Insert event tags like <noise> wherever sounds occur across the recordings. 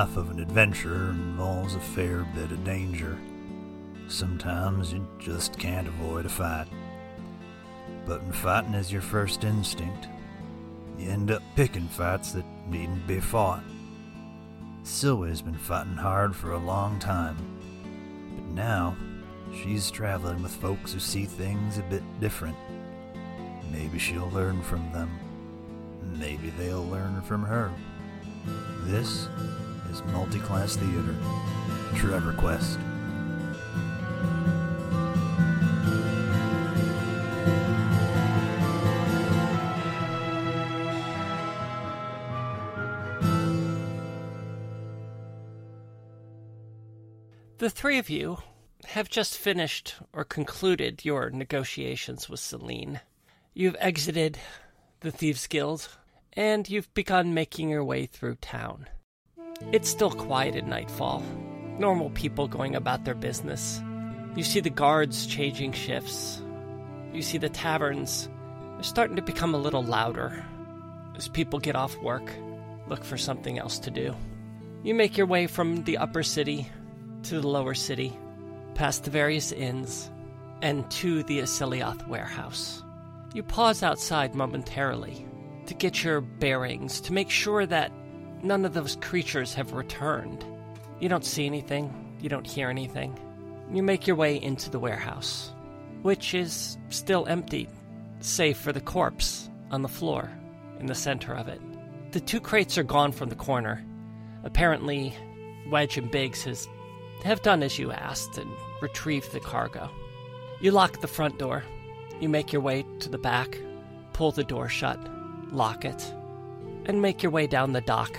life of an adventurer involves a fair bit of danger. Sometimes you just can't avoid a fight. But when fighting is your first instinct, you end up picking fights that needn't be fought. Sylvia's been fighting hard for a long time, but now she's traveling with folks who see things a bit different. Maybe she'll learn from them. Maybe they'll learn from her. This is Multiclass Theater. Trevor Quest. The three of you have just finished or concluded your negotiations with Celine. You've exited the Thieves Guild, and you've begun making your way through town. It's still quiet at nightfall, normal people going about their business. You see the guards changing shifts. You see the taverns. They're starting to become a little louder as people get off work, look for something else to do. You make your way from the upper city to the lower city, past the various inns, and to the Asilioth warehouse. You pause outside momentarily to get your bearings, to make sure that none of those creatures have returned. You don't see anything, you don't hear anything. You make your way into the warehouse, which is still empty, save for the corpse on the floor in the center of it. The two crates are gone from the corner. Apparently, Wedge and Biggs has have done as you asked and retrieved the cargo. You lock the front door. You make your way to the back, pull the door shut, lock it, and make your way down the dock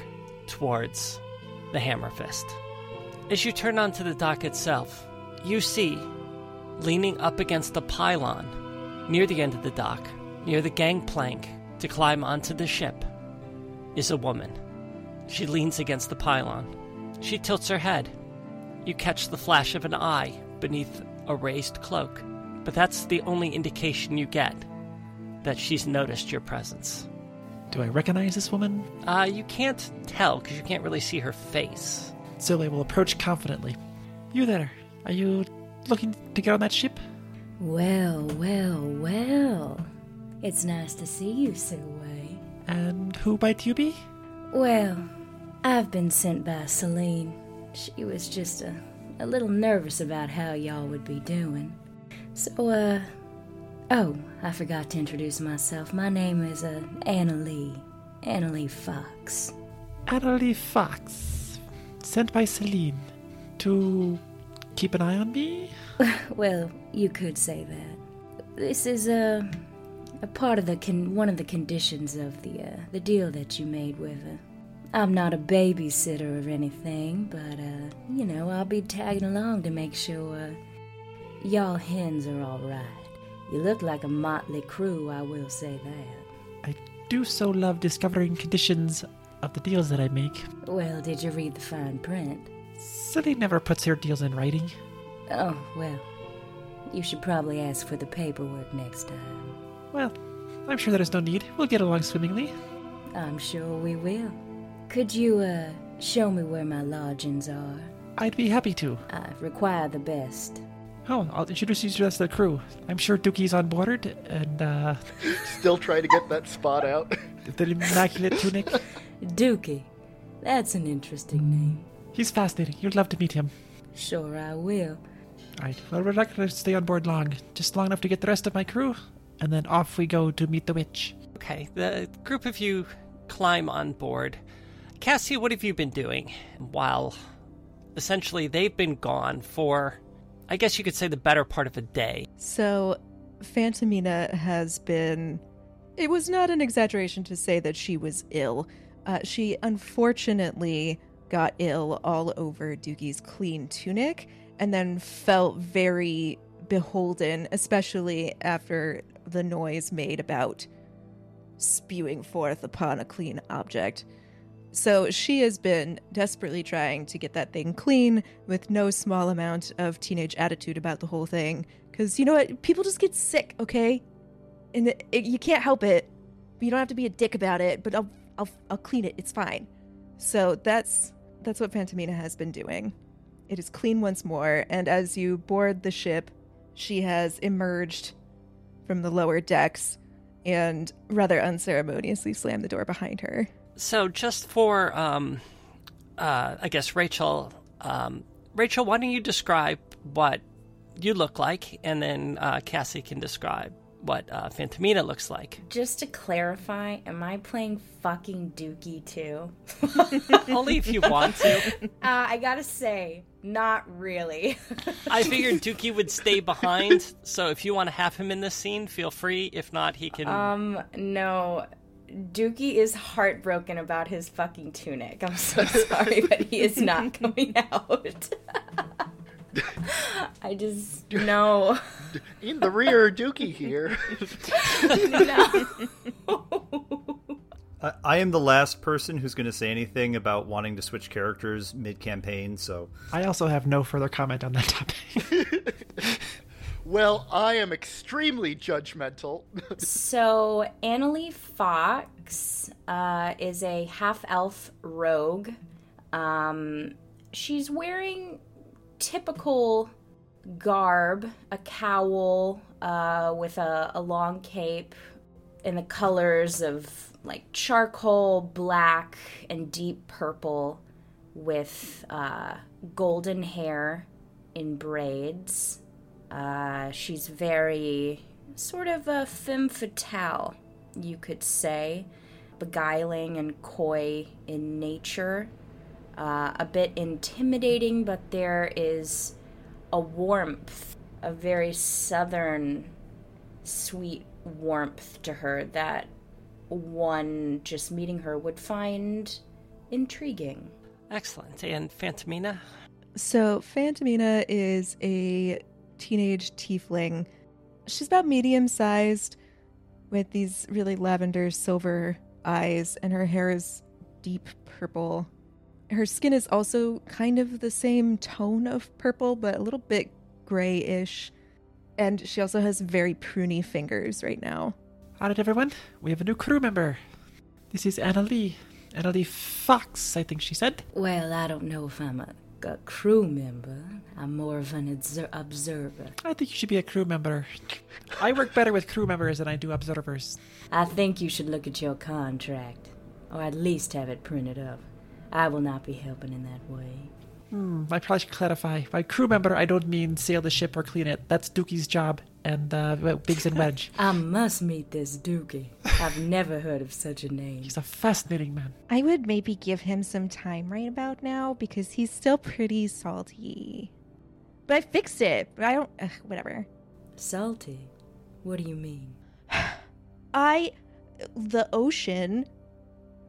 towards the Hammer Fist. As you turn onto the dock itself, you see, leaning up against the pylon near the end of the dock, near the gangplank to climb onto the ship, is a woman. She leans against the pylon. She tilts her head you catch the flash of an eye beneath a raised cloak, but that's the only indication you get that she's noticed your presence. Do I recognize this woman? Uh, you can't tell because you can't really see her face. So I will approach confidently. You there? Are you looking to get on that ship? Well, well, well. It's nice to see you, Silwe. And who might you be? Well, I've been sent by Celine. She was just a, a little nervous about how y'all would be doing. So, uh. Oh, I forgot to introduce myself. My name is uh, Anna Lee. Anna Lee Fox. Anna Lee Fox. Sent by Celine. To keep an eye on me? <laughs> well, you could say that. This is a. a part of the con- one of the conditions of the uh, the deal that you made with uh, I'm not a babysitter or anything, but, uh, you know, I'll be tagging along to make sure uh, y'all hens are all right. You look like a motley crew, I will say that. I do so love discovering conditions of the deals that I make. Well, did you read the fine print? Celine never puts her deals in writing. Oh, well, you should probably ask for the paperwork next time. Well, I'm sure there is no need. We'll get along swimmingly. I'm sure we will. Could you, uh, show me where my lodgings are? I'd be happy to. I require the best. Oh, I'll introduce you to the rest of the crew. I'm sure Dookie's on board, and, uh. <laughs> Still trying to get that spot out. <laughs> the immaculate tunic. <laughs> Dookie. That's an interesting name. He's fascinating. You'd love to meet him. Sure, I will. Alright, well, we're not going to stay on board long. Just long enough to get the rest of my crew, and then off we go to meet the witch. Okay, the group of you climb on board. Cassie, what have you been doing while essentially they've been gone for, I guess you could say, the better part of a day? So, Phantomina has been. It was not an exaggeration to say that she was ill. Uh, she unfortunately got ill all over Dookie's clean tunic and then felt very beholden, especially after the noise made about spewing forth upon a clean object. So she has been desperately trying to get that thing clean with no small amount of teenage attitude about the whole thing. Because you know what? People just get sick, okay? And it, it, you can't help it. You don't have to be a dick about it, but I'll, I'll, I'll clean it. It's fine. So that's That's what Phantomina has been doing. It is clean once more, and as you board the ship, she has emerged from the lower decks and rather unceremoniously slammed the door behind her. So, just for, um, uh, I guess, Rachel, um, Rachel, why don't you describe what you look like, and then uh, Cassie can describe what uh, Phantomina looks like. Just to clarify, am I playing fucking Dookie too? <laughs> Only if you want to. <laughs> Uh, I gotta say, not really. I figured Dookie would stay behind, so if you want to have him in this scene, feel free. If not, he can. um, no. Dookie is heartbroken about his fucking tunic. I'm so <laughs> sorry, but he is not <laughs> coming out. <laughs> I just no. In the rear, Dookie here. I, I am the last person who's going to say anything about wanting to switch characters mid campaign, so I also have no further comment on that topic. Well, I am extremely judgmental. <laughs> So Annalie Fox uh, is a half elf rogue. Um, she's wearing typical garb, a cowl uh, with a, a long cape in the colors of like charcoal, black, and deep purple, with uh, golden hair in braids. Uh, she's very sort of a femme fatale, you could say, beguiling and coy in nature. Uh, a bit intimidating, but there is a warmth, a very southern, sweet warmth to her that one just meeting her would find intriguing. Excellent. And Phantomina? So, Phantomina is a teenage tiefling. She's about medium sized with these really lavender silver eyes, and her hair is deep purple. Her skin is also kind of the same tone of purple, but a little bit grayish. And she also has very pruny fingers right now. All right, everyone, we have a new crew member. This is Anna Lee. Anna Lee Fox, I think she said. Well, I don't know if I'm a, a crew member. I'm more of an obser- observer. I think you should be a crew member. I work better with crew members than I do observers. I think you should look at your contract, or at least have it printed up. I will not be helping in that way. Hmm, I probably should clarify. By crew member, I don't mean sail the ship or clean it. That's Dookie's job, and uh, well, Biggs and Wedge. <laughs> I must meet this Dookie. I've never heard of such a name. He's a fascinating man. I would maybe give him some time right about now because he's still pretty salty. But I fixed it. But I don't. Ugh, whatever. Salty? What do you mean? <sighs> I. The ocean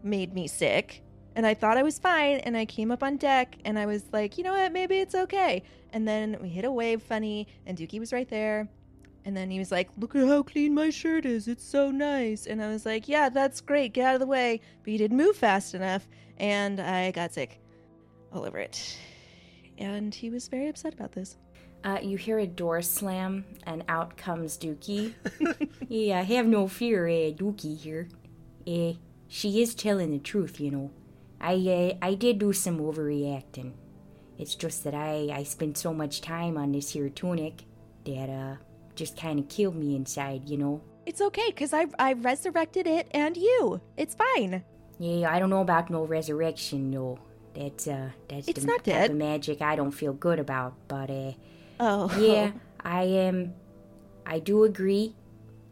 made me sick. And I thought I was fine. And I came up on deck and I was like, you know what? Maybe it's okay. And then we hit a wave funny. And Dookie was right there. And then he was like, look at how clean my shirt is. It's so nice. And I was like, yeah, that's great. Get out of the way. But he didn't move fast enough. And I got sick all over it. And he was very upset about this. Uh, you hear a door slam, and out comes Dookie. <laughs> yeah, I have no fear, uh, Dookie here. Eh, she is telling the truth, you know. I uh, I did do some overreacting. It's just that I I spent so much time on this here tunic that uh just kind of killed me inside, you know. It's okay, because I, I resurrected it and you. It's fine. Yeah, I don't know about no resurrection, no. That's uh that's It's the not type dead. of magic I don't feel good about, but uh Oh. yeah, <laughs> I am. I do agree,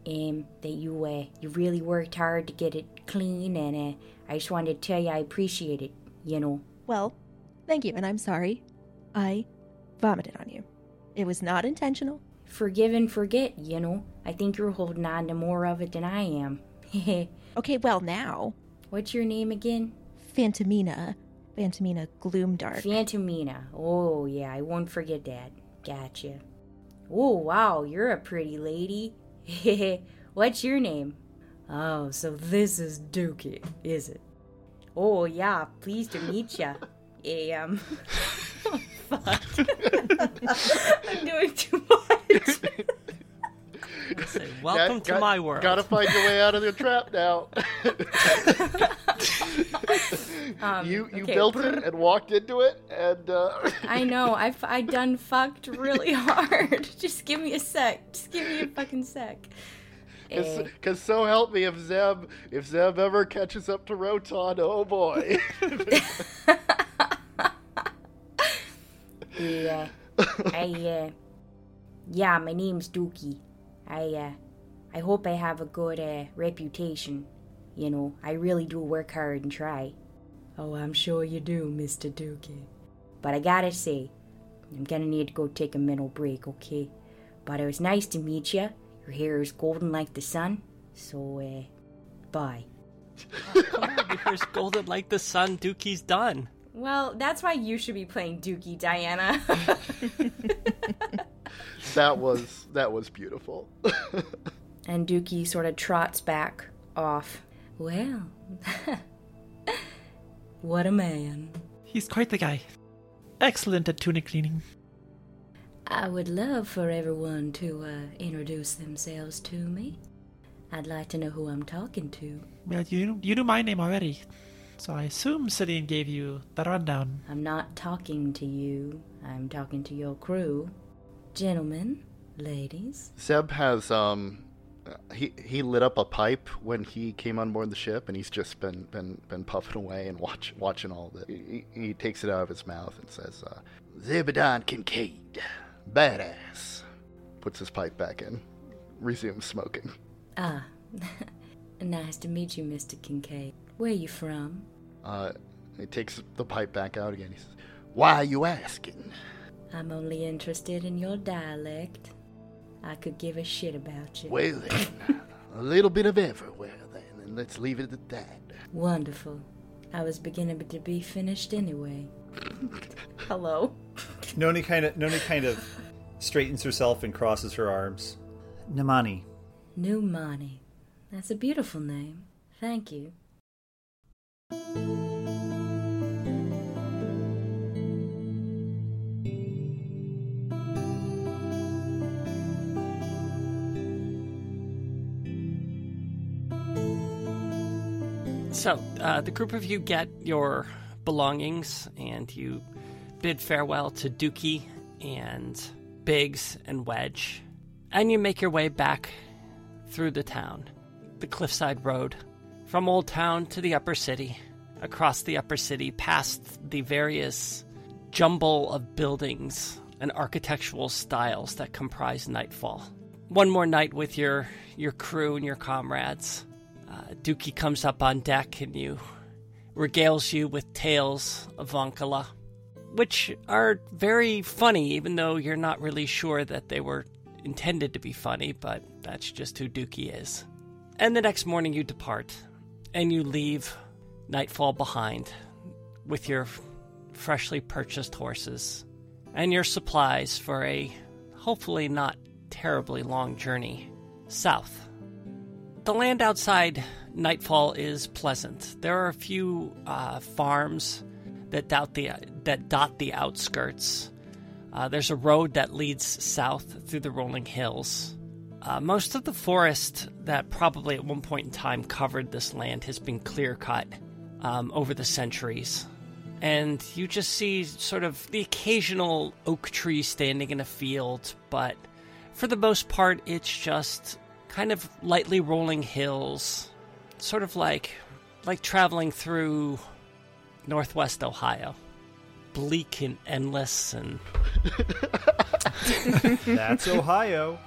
um, that you uh, you really worked hard to get it clean, and uh, I just wanted to tell you I appreciate it. You know, Well, thank you, and I'm sorry. I vomited on you. It was not intentional. Forgive and forget. You know, I think you're holding on to more of it than I am. <laughs> Okay, well, now. What's your name again? Phantomina. Phantomina Gloomdark. Phantomina. Oh yeah, I won't forget that. Gotcha. Oh wow, you're a pretty lady. <laughs> What's your name? Oh, so this is Dookie, is it? Oh yeah, pleased to meet ya. <laughs> Um, fuck. I'm doing too much. <laughs> Say, welcome Got- to got- my world. Gotta find your way out of the trap now. <laughs> you you okay. built it and walked into it, and uh, I know. <laughs> I've I done fucked really hard. Just give me a sec. Just give me a fucking sec. Eh, Because so help me, if Zeb if Zeb ever catches up to Roton, oh boy. yeah. I uh Yeah, my name's Dookie. I uh I hope I have a good uh reputation. You know, I really do work hard and try. Oh, I'm sure you do, Mr. Dookie. But I gotta say, I'm gonna need to go take a mental break, okay? But it was nice to meet you. Your hair is golden like the sun. So, uh, bye. Come <laughs> on, your hair's golden like the sun. Dookie's done. Well, that's why you should be playing Dookie, Diana. <laughs> <laughs> that was that was beautiful. <laughs> and Dookie sort of trots back off. Well, <laughs> what a man. He's quite the guy. Excellent at tunic cleaning. I would love for everyone to uh, introduce themselves to me. I'd like to know who I'm talking to. Well, you you knew my name already, so I assume Celine gave you the rundown. I'm not talking to you. I'm talking to your crew. Gentlemen, ladies. Zeb has um he he lit up a pipe when he came on board the ship, and he's just been been been puffing away and watch watching all the. He, he takes it out of his mouth and says, uh, "Zebadyne Kincaid, badass." Puts his pipe back in, resumes smoking. Ah, <laughs> nice to meet you, Mr. Kincaid. Where you from? Uh, he takes the pipe back out again. He says, "Why are you asking?" I'm only interested in your dialect. I could give a shit about you. Well then, a little bit of everywhere then, and let's leave it at that. Wonderful. I was beginning to be finished anyway. <laughs> Hello? Noni kind of Noni kind of straightens herself and crosses her arms. Namani, Numani. That's a beautiful name. Thank you. So, uh, the group of you get your belongings and you bid farewell to Dookie and Biggs and Wedge. And you make your way back through the town, the Cliffside Road, from Old Town to the Upper City, across the Upper City, past the various jumble of buildings and architectural styles that comprise Nightfall. One more night with your, your crew and your comrades. Uh, Dookie comes up on deck and you regales you with tales of Vonkala, which are very funny, even though you're not really sure that they were intended to be funny, but that's just who Dookie is. And the next morning you depart, and you leave Nightfall behind with your freshly purchased horses and your supplies for a hopefully not terribly long journey south. The land outside Nightfall is pleasant. There are a few uh, farms that dot the that dot the outskirts. Uh, there's a road that leads south through the rolling hills. Uh, most of the forest that probably at one point in time covered this land has been clear cut um, over the centuries. And you just see sort of the occasional oak tree standing in a field, but for the most part, it's just kind of lightly rolling hills, sort of like like traveling through northwest Ohio. Bleak and endless and <laughs> That's Ohio.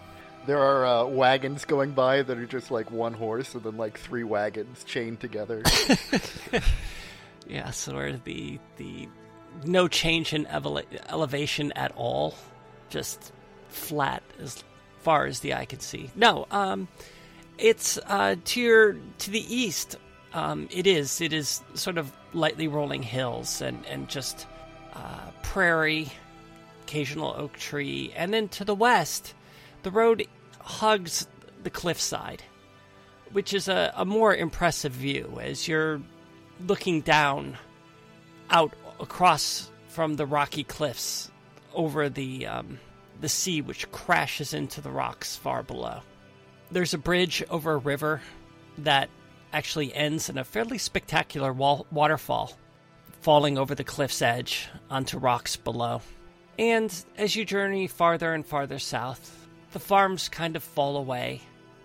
There are uh, wagons going by that are just like one horse, and then like three wagons chained together. <laughs> yeah, sort of the the no change in evela- elevation at all, just flat as far as the eye can see. No, um, it's uh, to your to the east. Um, it is it is sort of lightly rolling hills and and just uh, prairie, occasional oak tree, and then to the west, the road hugs the cliffside, which is a, a more impressive view as you're looking down out across from the rocky cliffs over the um, the sea, which crashes into the rocks far below. there's a bridge over a river that actually ends in a fairly spectacular wall- waterfall, falling over the cliff's edge onto rocks below. And as you journey farther and farther south, the farms kind of fall away,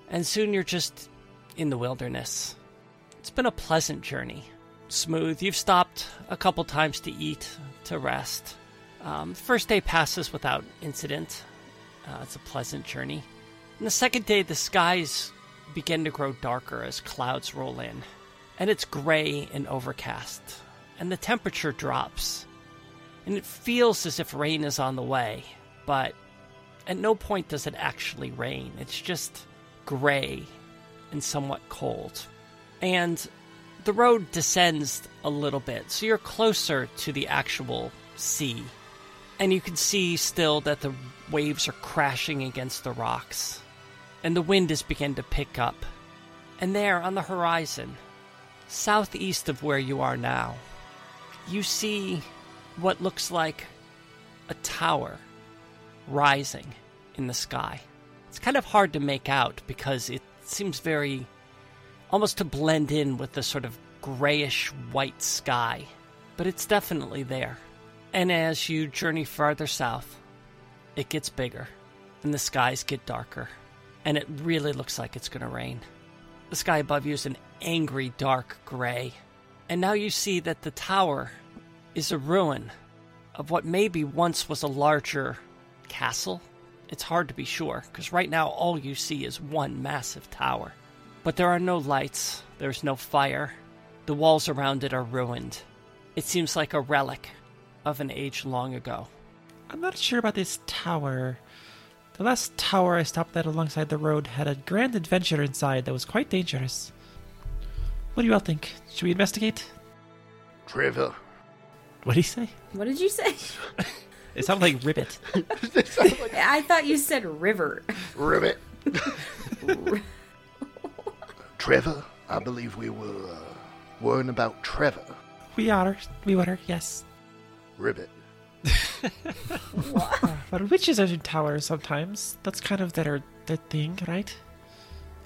and soon you're just in the wilderness. It's been a pleasant journey. Smooth. You've stopped a couple times to eat, to rest. Um, first day passes without incident. Uh, it's a pleasant journey. And the second day, the skies begin to grow darker as clouds roll in, and it's gray and overcast, and the temperature drops. And it feels as if rain is on the way, but at no point does it actually rain. It's just gray and somewhat cold. And the road descends a little bit, so you're closer to the actual sea. And you can see still that the waves are crashing against the rocks. And the wind is beginning to pick up. And there on the horizon, southeast of where you are now, you see what looks like a tower rising in the sky. It's kind of hard to make out because it seems very almost to blend in with the sort of grayish white sky, but it's definitely there. And as you journey farther south, it gets bigger and the skies get darker, and it really looks like it's going to rain. The sky above you is an angry dark gray, and now you see that the tower is a ruin of what maybe once was a larger castle. It's hard to be sure, because right now all you see is one massive tower. But there are no lights, there's no fire, the walls around it are ruined. It seems like a relic of an age long ago. I'm not sure about this tower. The last tower I stopped at alongside the road had a grand adventure inside that was quite dangerous. What do you all think? Should we investigate? Trevor. What did he say? What did you say? <laughs> It sounded like ribbit. <laughs> I thought you said river. Ribbit. <laughs> Trevor, I believe we were uh, worrying about Trevor. we are. We were, yes. Ribbit. <laughs> But witches are in towers sometimes. That's kind of their, their thing, right?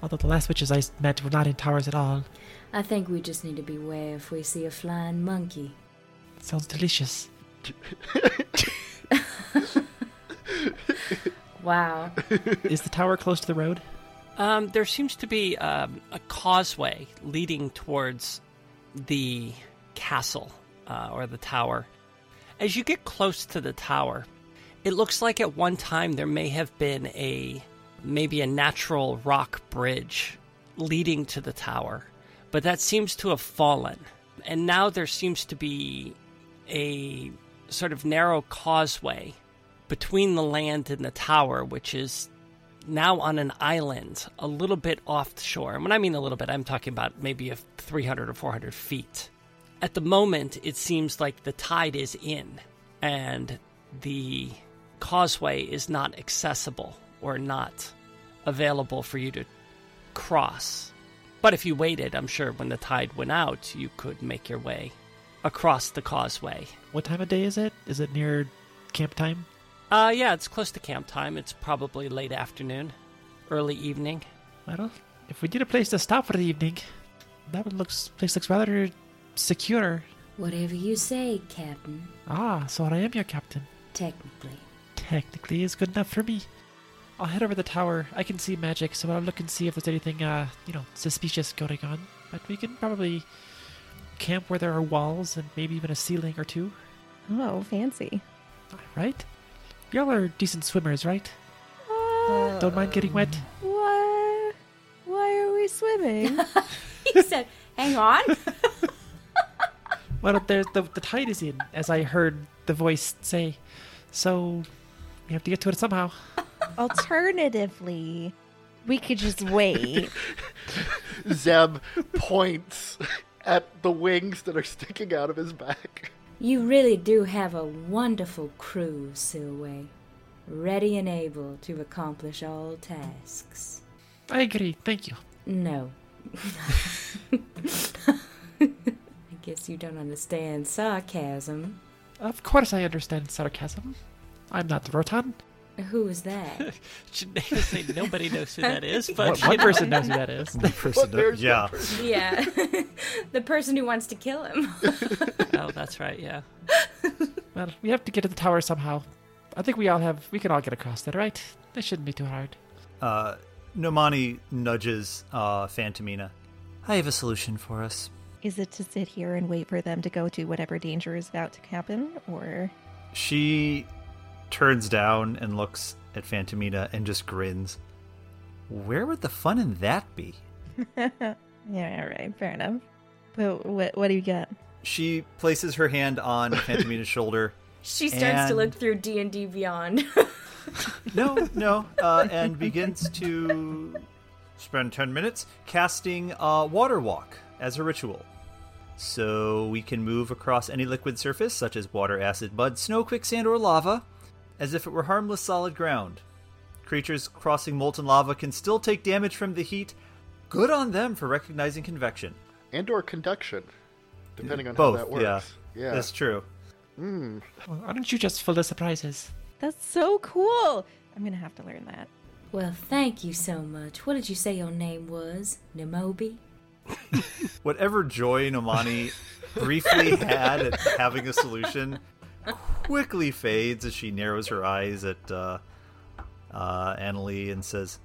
Although the last witches I met were not in towers at all. I think we just need to beware if we see a flying monkey. Sounds delicious. <laughs> Wow. Is the tower close to the road? Um, there seems to be um, a causeway leading towards the castle uh, or the tower. As you get close to the tower, it looks like at one time there may have been a maybe a natural rock bridge leading to the tower, but that seems to have fallen. And now there seems to be a sort of narrow causeway between the land and the tower, which is now on an island a little bit offshore. And when I mean a little bit, I'm talking about maybe a 300 or 400 feet. At the moment, it seems like the tide is in and the causeway is not accessible or not available for you to cross. But if you waited, I'm sure when the tide went out, you could make your way across the causeway. What time of day is it? Is it near camp time? Uh, yeah, it's close to camp time. It's probably late afternoon, early evening. Well, if we need a place to stop for the evening, that looks place looks rather secure. Whatever you say, Captain. Ah, so I am your captain. Technically. Technically is good enough for me. I'll head over the tower. I can see magic, so I'll look and see if there's anything uh, you know, suspicious going on. But we can probably camp where there are walls and maybe even a ceiling or two. Oh, fancy. Right? Y'all are decent swimmers, right? Uh, Don't mind getting wet? Why? Why are we swimming? <laughs> He said, hang on. <laughs> Well, there's the the tide is in, as I heard the voice say. So we have to get to it somehow. <laughs> Alternatively, we could just wait. <laughs> Zeb points at the wings that are sticking out of his back. You really do have a wonderful crew, Silwe. Ready and able to accomplish all tasks. I agree. Thank you. No. <laughs> I guess you don't understand sarcasm. Of course, I understand sarcasm. I'm not the Rotan. Who is that? <laughs> Should say nobody knows who that is, but One, one you person knows who that is. <laughs> The person there's one yeah. yeah, <laughs> the person who wants to kill him. Oh, that's right. Yeah. Well, we have to get to the tower somehow. I think we all have. We can all get across that, right? That shouldn't be too hard. Uh, Nomani nudges uh, Phantomina. I have a solution for us. Is it to sit here and wait for them to go to whatever danger is about to happen, or She turns down and looks at Phantomina and just grins. Where would the fun in that be? <laughs> yeah, all right, fair enough. But what what do you got? She places her hand on <laughs> Phantomina's shoulder. She starts to look through D and D Beyond. <laughs> No, no, uh, and begins to spend 10 minutes casting uh, Water Walk as a ritual. So we can move across any liquid surface, such as water, acid, mud, snow, quicksand, or lava, as if it were harmless solid ground. Creatures crossing molten lava can still take damage from the heat. Good on them for recognizing convection. and or conduction, depending on Both, how that works. yeah. yeah. That's true. Mm. Well, why don't you just fill the surprises? That's so cool. I'm gonna have to learn that. well, thank you so much. What did you say your name was? Nemobi? <laughs> Whatever joy Nomani briefly had at having a solution quickly fades as she narrows her eyes at uh, uh, Annalie and says,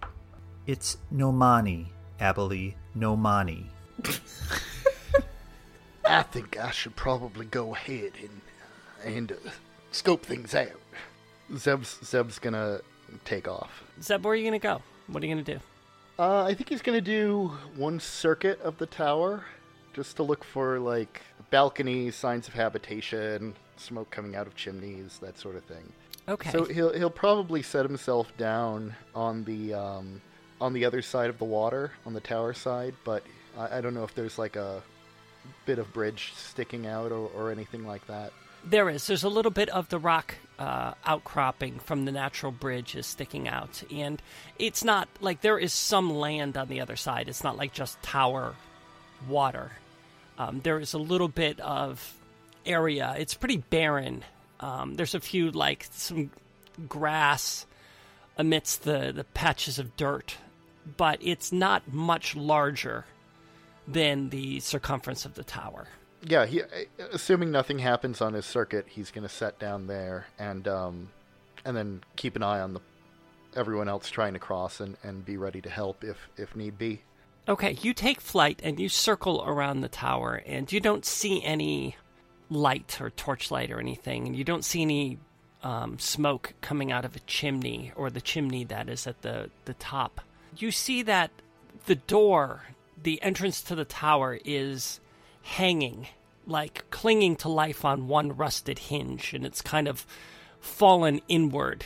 It's Nomani, Abilene, Nomani. <laughs> I think I should probably go ahead and and uh, scope things out. Zeb's Zeb's gonna take off. Zeb, where are you gonna go? What are you gonna do? Uh, I think he's gonna do one circuit of the tower, just to look for like balconies, signs of habitation, smoke coming out of chimneys, that sort of thing. Okay. So he'll he'll probably set himself down on the um, on the other side of the water, on the tower side. But I, I don't know if there's like a bit of bridge sticking out or, or anything like that. There is. There's a little bit of the rock uh, outcropping from the natural bridge is sticking out, and it's not like there is some land on the other side. It's not like just tower water. Um, there is a little bit of area. It's pretty barren. Um, there's a few like some grass amidst the the patches of dirt, but it's not much larger than the circumference of the tower. Yeah, he, assuming nothing happens on his circuit, he's going to set down there and um, and then keep an eye on the everyone else trying to cross and, and be ready to help if if need be. Okay, you take flight and you circle around the tower, and you don't see any light or torchlight or anything, and you don't see any um, smoke coming out of a chimney or the chimney that is at the, the top. You see that the door, the entrance to the tower, is hanging, like clinging to life on one rusted hinge, and it's kind of fallen inward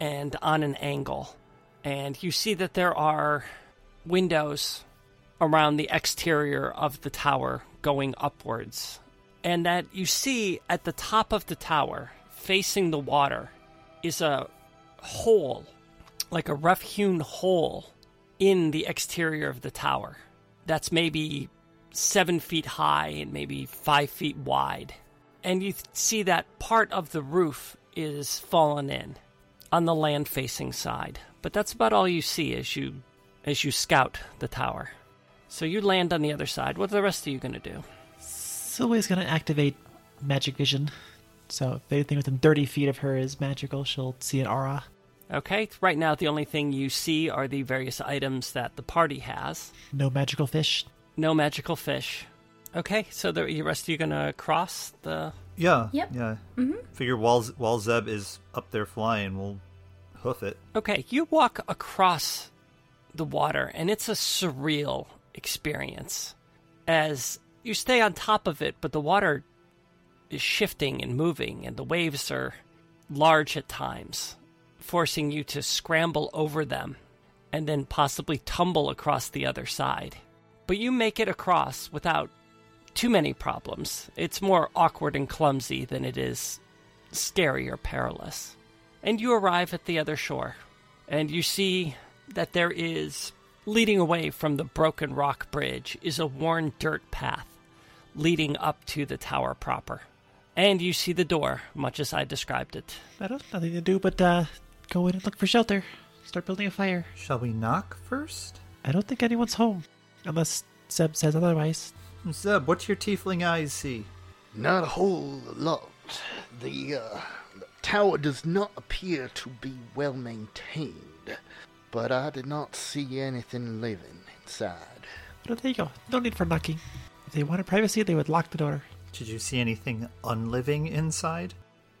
and on an angle. And you see that there are windows around the exterior of the tower going upwards. And that you see at the top of the tower, facing the water, is a hole, like a rough hewn hole in the exterior of the tower. That's maybe seven feet high and maybe five feet wide. And you see that part of the roof is fallen in on the land facing side. But that's about all you see as you as you scout the tower. So you land on the other side. What are the rest of you gonna do? Sylvia's gonna activate magic vision. So if anything within 30 feet of her is magical, she'll see an aura. Okay, right now the only thing you see are the various items that the party has. No magical fish. No magical fish. Okay, so the the rest of you gonna cross the. Yeah. Yep. Yeah. Mm-hmm. Figure while, while Zeb is up there flying, we'll hoof it. Okay, you walk across the water, and it's a surreal experience. As you stay on top of it, but the water is shifting and moving, and the waves are large at times, forcing you to scramble over them and then possibly tumble across the other side. But you make it across without too many problems. It's more awkward and clumsy than it is scary or perilous. And you arrive at the other shore, and you see that there is, leading away from the broken rock bridge, is a worn dirt path leading up to the tower proper. And you see the door, much as I described it. I don't nothing to do but uh, go in and look for shelter. Start building a fire. Shall we knock first? I don't think anyone's home. Unless Zeb says otherwise. Zeb, what's your tiefling eyes see? Not a whole lot. The, uh, the tower does not appear to be well maintained, but I did not see anything living inside. But there you go. No need for knocking. If they wanted privacy, they would lock the door. Did you see anything unliving inside?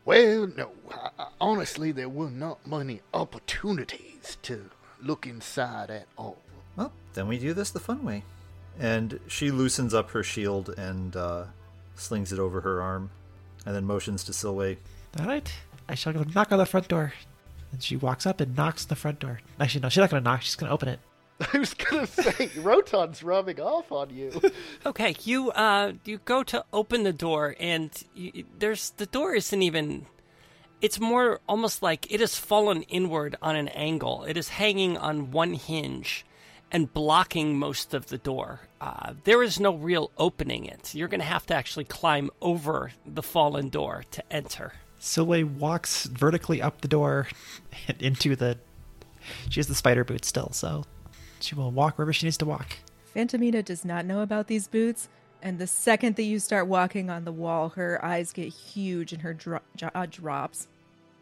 Well, no. I, I- honestly, there were not many opportunities to look inside at all. Well, then we do this the fun way. And she loosens up her shield and uh, slings it over her arm, and then motions to Silwe. All right. I shall go knock on the front door. And she walks up and knocks on the front door. Actually, no, she's not going to knock. She's going to open it. <laughs> I was gonna say, Roton's rubbing off on you. <laughs> Okay, you uh you go to open the door and you, there's the door isn't even it's more almost like it has fallen inward on an angle. It is hanging on one hinge and blocking most of the door. Uh, there is no real opening it. You're going to have to actually climb over the fallen door to enter. Silwe walks vertically up the door <laughs> into the. She has the spider boots still, so she will walk wherever she needs to walk. Phantomina does not know about these boots, and the second that you start walking on the wall, her eyes get huge and her dro- jaw drops.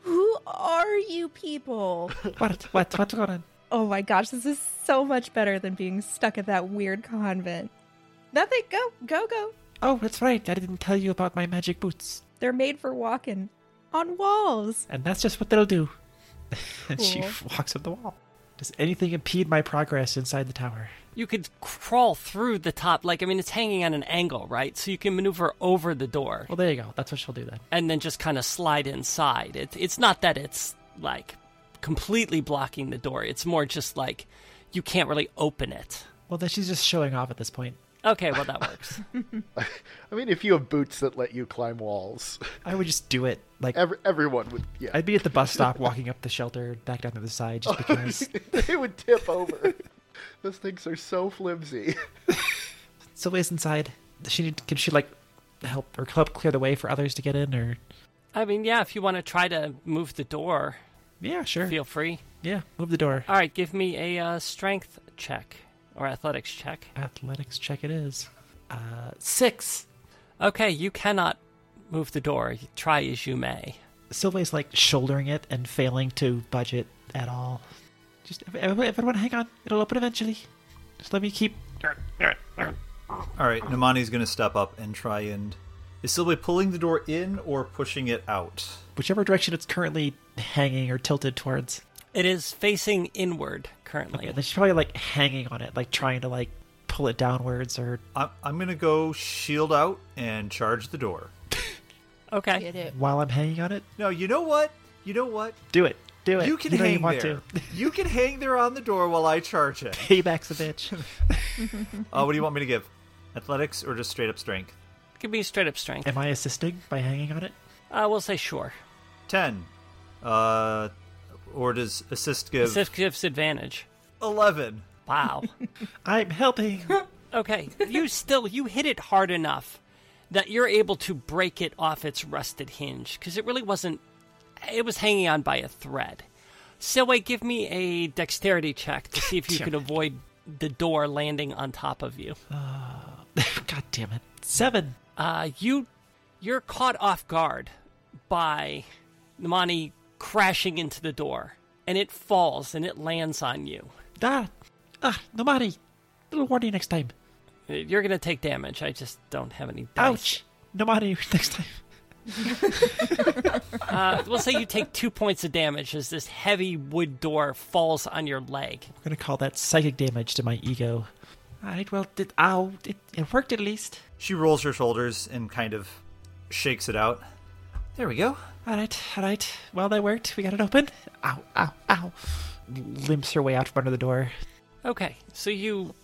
Who are you people? <laughs> What? What? What's going on? Oh my gosh, this is so much better than being stuck at that weird convent. Nothing, go, go, go. Oh, that's right. I didn't tell you about my magic boots. They're made for walking on walls. And that's just what they'll do. <laughs> and she <laughs> walks up the wall. Does anything impede my progress inside the tower? You could crawl through the top like I mean it's hanging on an angle, right? So you can maneuver over the door. Well, there you go. That's what she'll do then. and then just kind of slide inside. It, it's not that it's like completely blocking the door. It's more just like you can't really open it. Well, then she's just showing off at this point. Okay, well that works. <laughs> I mean, if you have boots that let you climb walls, I would just do it. Like, every, everyone would. Yeah, I'd be at the bus stop walking up the shelter back down to the side just <laughs> oh, because. <laughs> they would tip over. Those things are so flimsy. Sylvia's inside. Does she need, can she, like, help or help clear the way for others to get in? Or. I mean, yeah, if you want to try to move the door, Yeah, sure. feel free. Yeah, move the door. All right, give me a uh, strength check or athletics check. Athletics check it is. Uh, six. Okay, you cannot move the door. Try as you may. Sylvia's, like, shouldering it and failing to budge it at all. Just, everyone, everyone hang on. It'll open eventually. Just let me keep. All right, Nomani's going to step up and try and. Is Silwe pulling the door in or pushing it out? Whichever direction it's currently hanging or tilted towards. It is facing inward currently. Okay, then she's probably like hanging on it, like trying to like pull it downwards or I'm, I'm going to go shield out and charge the door. <laughs> Okay. Get it. while I'm hanging on it. No, you know what? You know what? Do it. Do it. You can know hang you want there. to. <laughs> you can hang there on the door while I charge it. Payback's a bitch. <laughs> Uh, what do you want me to give? Athletics or just straight up strength? Give me straight up strength. Am I assisting by hanging on it? Uh, we'll say sure. 10. Uh, or does assist give This gives advantage. 11? Wow. <laughs> I'm helping. <laughs> Okay, you still you hit it hard enough that you're able to break it off its rusted hinge because it really wasn't. It was hanging on by a thread. So wait, give me a dexterity check to see if you <laughs> can avoid the door landing on top of you. God damn it. Seven. Uh, you you're caught off guard by Nomani crashing into the door, and it falls and it lands on you. Ah. Ah, money. Little warning next time. You're gonna take damage. I just don't have any dice. Ouch. Money <laughs> next time. <laughs> Uh, we'll say you take two points of damage as this heavy wood door falls on your leg. I'm gonna call that psychic damage to my ego. Alright, well, it, ow. It, it worked at least. She rolls her shoulders and kind of shakes it out. There we go. Alright, alright. Well, that worked. We got it open. Ow, ow, ow. Limps her way out from under the door. Okay, so you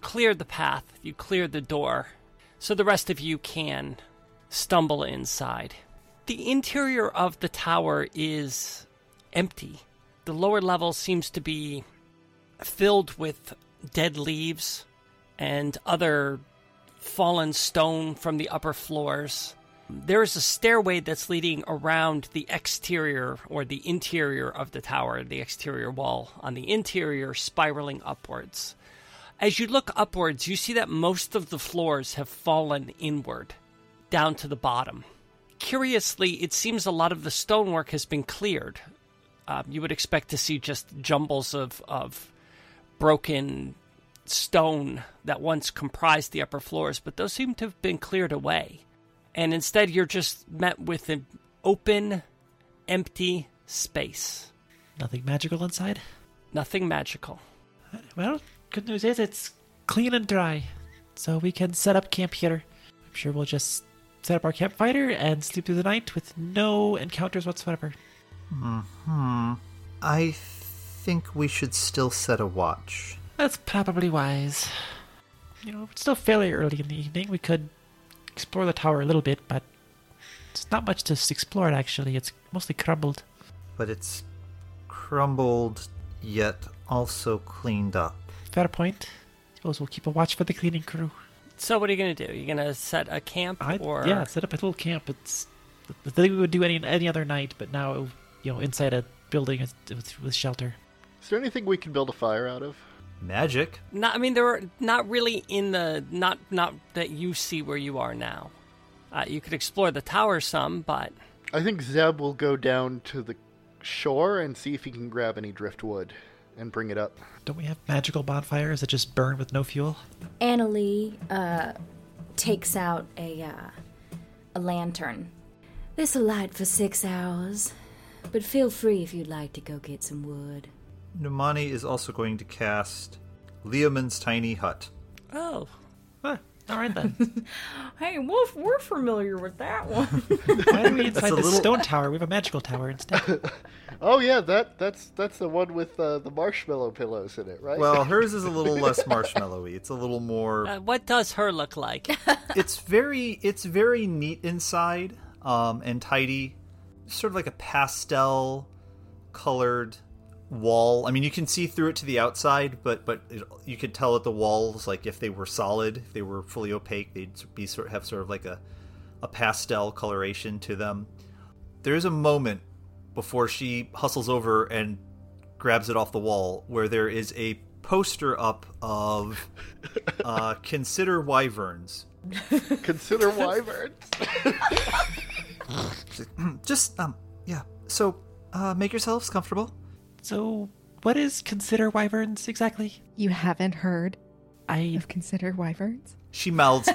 cleared the path, you cleared the door, so the rest of you can stumble inside. The interior of the tower is empty. The lower level seems to be filled with dead leaves and other fallen stone from the upper floors. There's a stairway that's leading around the exterior or the interior of the tower, the exterior wall on the interior, spiraling upwards. As you look upwards, you see that most of the floors have fallen inward, down to the bottom. Curiously, it seems a lot of the stonework has been cleared. Um, you would expect to see just jumbles of, of broken stone that once comprised the upper floors, but those seem to have been cleared away. And instead, you're just met with an open, empty space. Nothing magical inside? Nothing magical. Well, good news is it's clean and dry. So we can set up camp here. I'm sure we'll just set up our campfire and sleep through the night with no encounters whatsoever. Hmm. I think we should still set a watch. That's probably wise. You know, it's still fairly early in the evening. We could explore the tower a little bit, but it's not much to explore actually. It's mostly crumbled. But it's crumbled, yet also cleaned up. Fair point. Suppose we'll keep a watch for the cleaning crew. So, what are you going to do? You're going to set a camp? I, or yeah, set up a little camp. It's the thing we would do any any other night, but now you know inside a building with, with, with shelter. Is there anything we can build a fire out of? Magic? Not, I mean, there are not really in the not not that you see where you are now. Uh, you could explore the tower some, but I think Zeb will go down to the shore and see if he can grab any driftwood and bring it up. Don't we have magical bonfires that just burn with no fuel? Annalie uh, takes out a uh, a lantern. This'll light for six hours, but feel free if you'd like to go get some wood. Nomani is also going to cast Leomund's Tiny Hut. oh, Huh, all right then. <laughs> Hey, we're, we're familiar with that one. Why are we <laughs> inside the little- stone tower? We have a magical tower instead. <laughs> Oh yeah, that that's that's the one with uh, the marshmallow pillows in it, right? Well, hers is a little less marshmallowy. It's a little more. uh, what does her look like? It's very, it's very neat inside, um, and tidy. Sort of like a pastel colored wall. I mean, you can see through it to the outside, but but it, you could tell that the walls, like if they were solid, if they were fully opaque, they'd be sort have sort of like a a pastel coloration to them. There is a moment before she hustles over and grabs it off the wall where there is a poster up of <laughs> uh, consider wyverns. Consider wyverns. <laughs> Just um yeah. So uh, make yourselves comfortable. So, what is consider wyverns exactly? You haven't heard I of consider wyverns? She mouths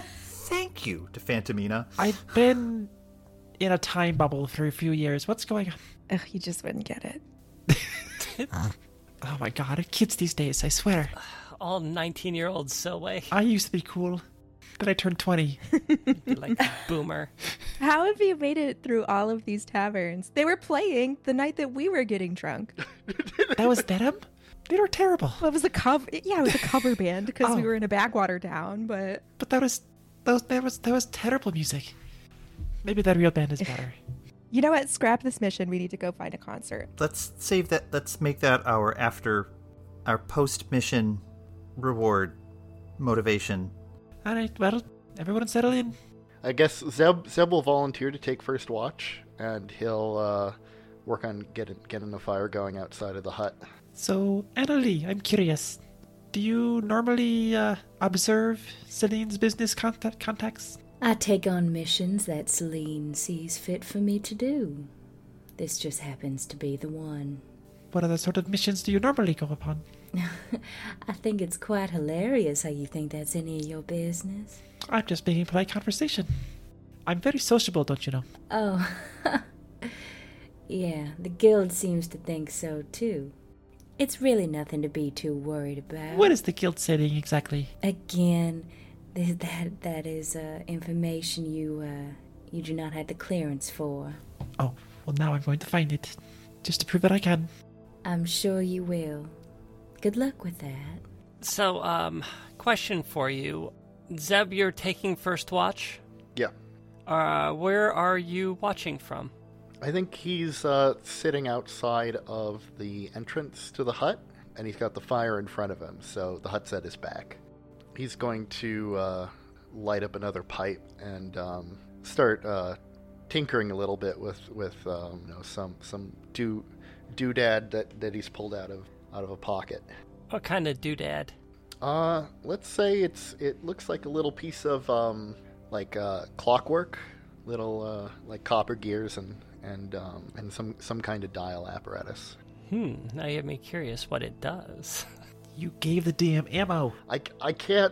thank you to Phantomina. I've been in a time bubble for a few years. What's going on? Ugh, you just wouldn't get it. <laughs> Oh my god, kids these days, I swear. All 19 year olds so Silwe. I used to be cool. Then I turned 20. <laughs> like boomer. How have you made it through all of these taverns? They were playing the night that we were getting drunk. That was them? They were terrible. Well, it was a cover. Yeah, it was a cover band because we Oh. were in a backwater town. But But that was that was that was that was terrible music. Maybe that real band is <laughs> better. you know what? Scrap this mission. We need to go find a concert. Let's save that. Let's make that our after, our post mission reward motivation. All right, well, everyone settle in. I guess Zeb Zeb will volunteer to take first watch, and he'll uh, work on getting getting a fire going outside of the hut. So, Annalie, I'm curious. Do you normally uh, observe Celine's business contact- contacts? I take on missions that Celine sees fit for me to do. This just happens to be the one. What other sort of missions do you normally go upon? <laughs> I think it's quite hilarious how you think that's any of your business. I'm just making polite conversation. I'm very sociable, don't you know? Oh, <laughs> yeah, the guild seems to think so too. It's really nothing to be too worried about. What is the guild saying exactly? Again, th- that that is uh, information you uh, you do not have the clearance for. Oh, well, now I'm going to find it. Just to prove that I can. I'm sure you will. Good luck with that. So, um, question for you. Zeb, you're taking first watch? Yeah, Uh, where are you watching from? I think he's uh, sitting outside of the entrance to the hut, and he's got the fire in front of him, so the hut's at his back. He's going to uh, light up another pipe and um, start uh, tinkering a little bit with with um, you know some some do doodad that that he's pulled out of out of a pocket. What kind of doodad? Uh, let's say it's it looks like a little piece of um like uh, clockwork, little uh, like copper gears and and um, and some some kind of dial apparatus. Hmm, now you have me curious what it does. <laughs> You gave the DM ammo. I, I can't.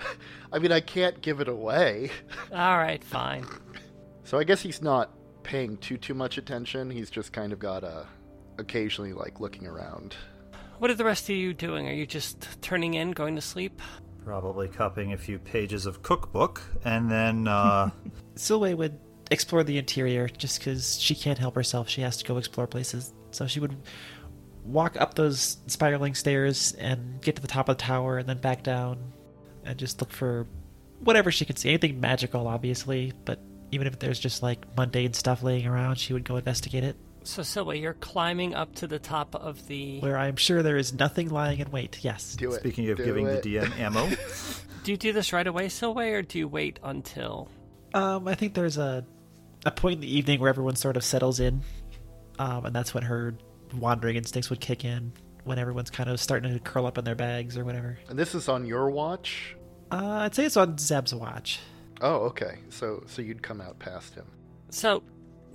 <laughs> I mean, I can't give it away. <laughs> All right, fine. So I guess he's not paying too too much attention. He's just kind of got a occasionally like looking around. What are the rest of you doing? Are you just turning in, going to sleep? Probably copying a few pages of cookbook, and then uh, <laughs> Silwe would explore the interior just because she can't help herself. She has to go explore places. So she would walk up those spiraling stairs and get to the top of the tower and then back down and just look for whatever she could see. Anything magical, obviously, but even if there's just like mundane stuff laying around, she would go investigate it. So, Silwe, you're climbing up to the top of the. Where I'm sure there is nothing lying in wait. Yes. Do it. speaking of Do giving it. the DM ammo, <laughs> Do you do this right away, Silwe, or do you wait until. Um, I think there's a a point in the evening where everyone sort of settles in, um, and that's when her wandering instincts would kick in. When everyone's kind of starting to curl up in their bags or whatever. And this is on your watch. Uh, I'd say it's on Zeb's watch. Oh, okay. So so you'd come out past him. So,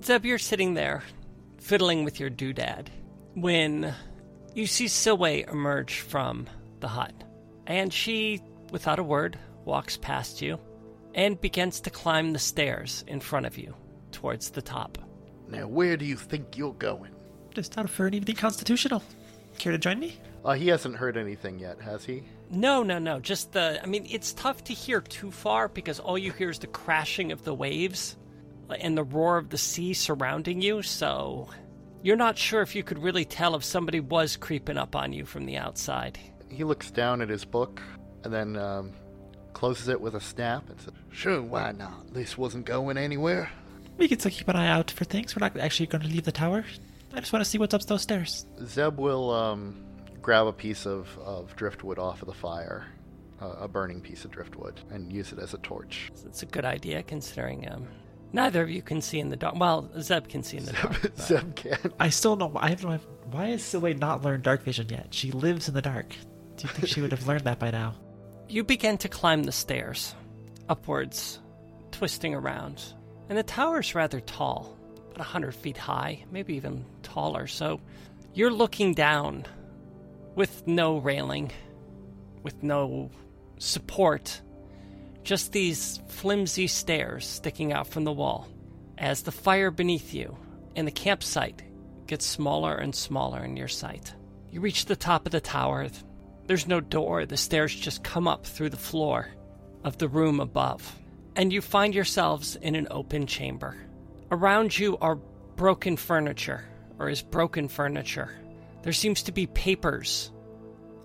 Zeb, you're sitting there, fiddling with your doodad, when you see Silwe emerge from the hut. And she, without a word, walks past you and begins to climb the stairs in front of you towards the top. Now, where do you think you're going? Just out for an evening constitutional. Care to join me? Uh, he hasn't heard anything yet, has he? No, no, no. Just the. I mean, it's tough to hear too far because all you hear is the crashing of the waves and the roar of the sea surrounding you, so you're not sure if you could really tell if somebody was creeping up on you from the outside. He looks down at his book and then um, closes it with a snap and says, "Sure, why not? This wasn't going anywhere." We can still keep an eye out for things. We're not actually going to leave the tower. I just want to see what's up those stairs. Zeb will um, grab a piece of, of driftwood off of the fire, uh, a burning piece of driftwood, and use it as a torch. It's a good idea considering um, neither of you can see in the dark. Well, Zeb can see in the dark. but- Zeb can. I still know. I have no. Why has Silwe not learned dark vision yet? She lives in the dark. Do you think she would have learned that by now? <laughs> You begin to climb the stairs, upwards, twisting around. And the tower's rather tall, about a hundred feet high, maybe even taller. So you're looking down with no railing, with no support, just these flimsy stairs sticking out from the wall. As the fire beneath you and the campsite gets smaller and smaller in your sight. You reach the top of the tower. There's no door, the stairs just come up through the floor of the room above. And you find yourselves in an open chamber. Around you are broken furniture, or is broken furniture. There seems to be papers,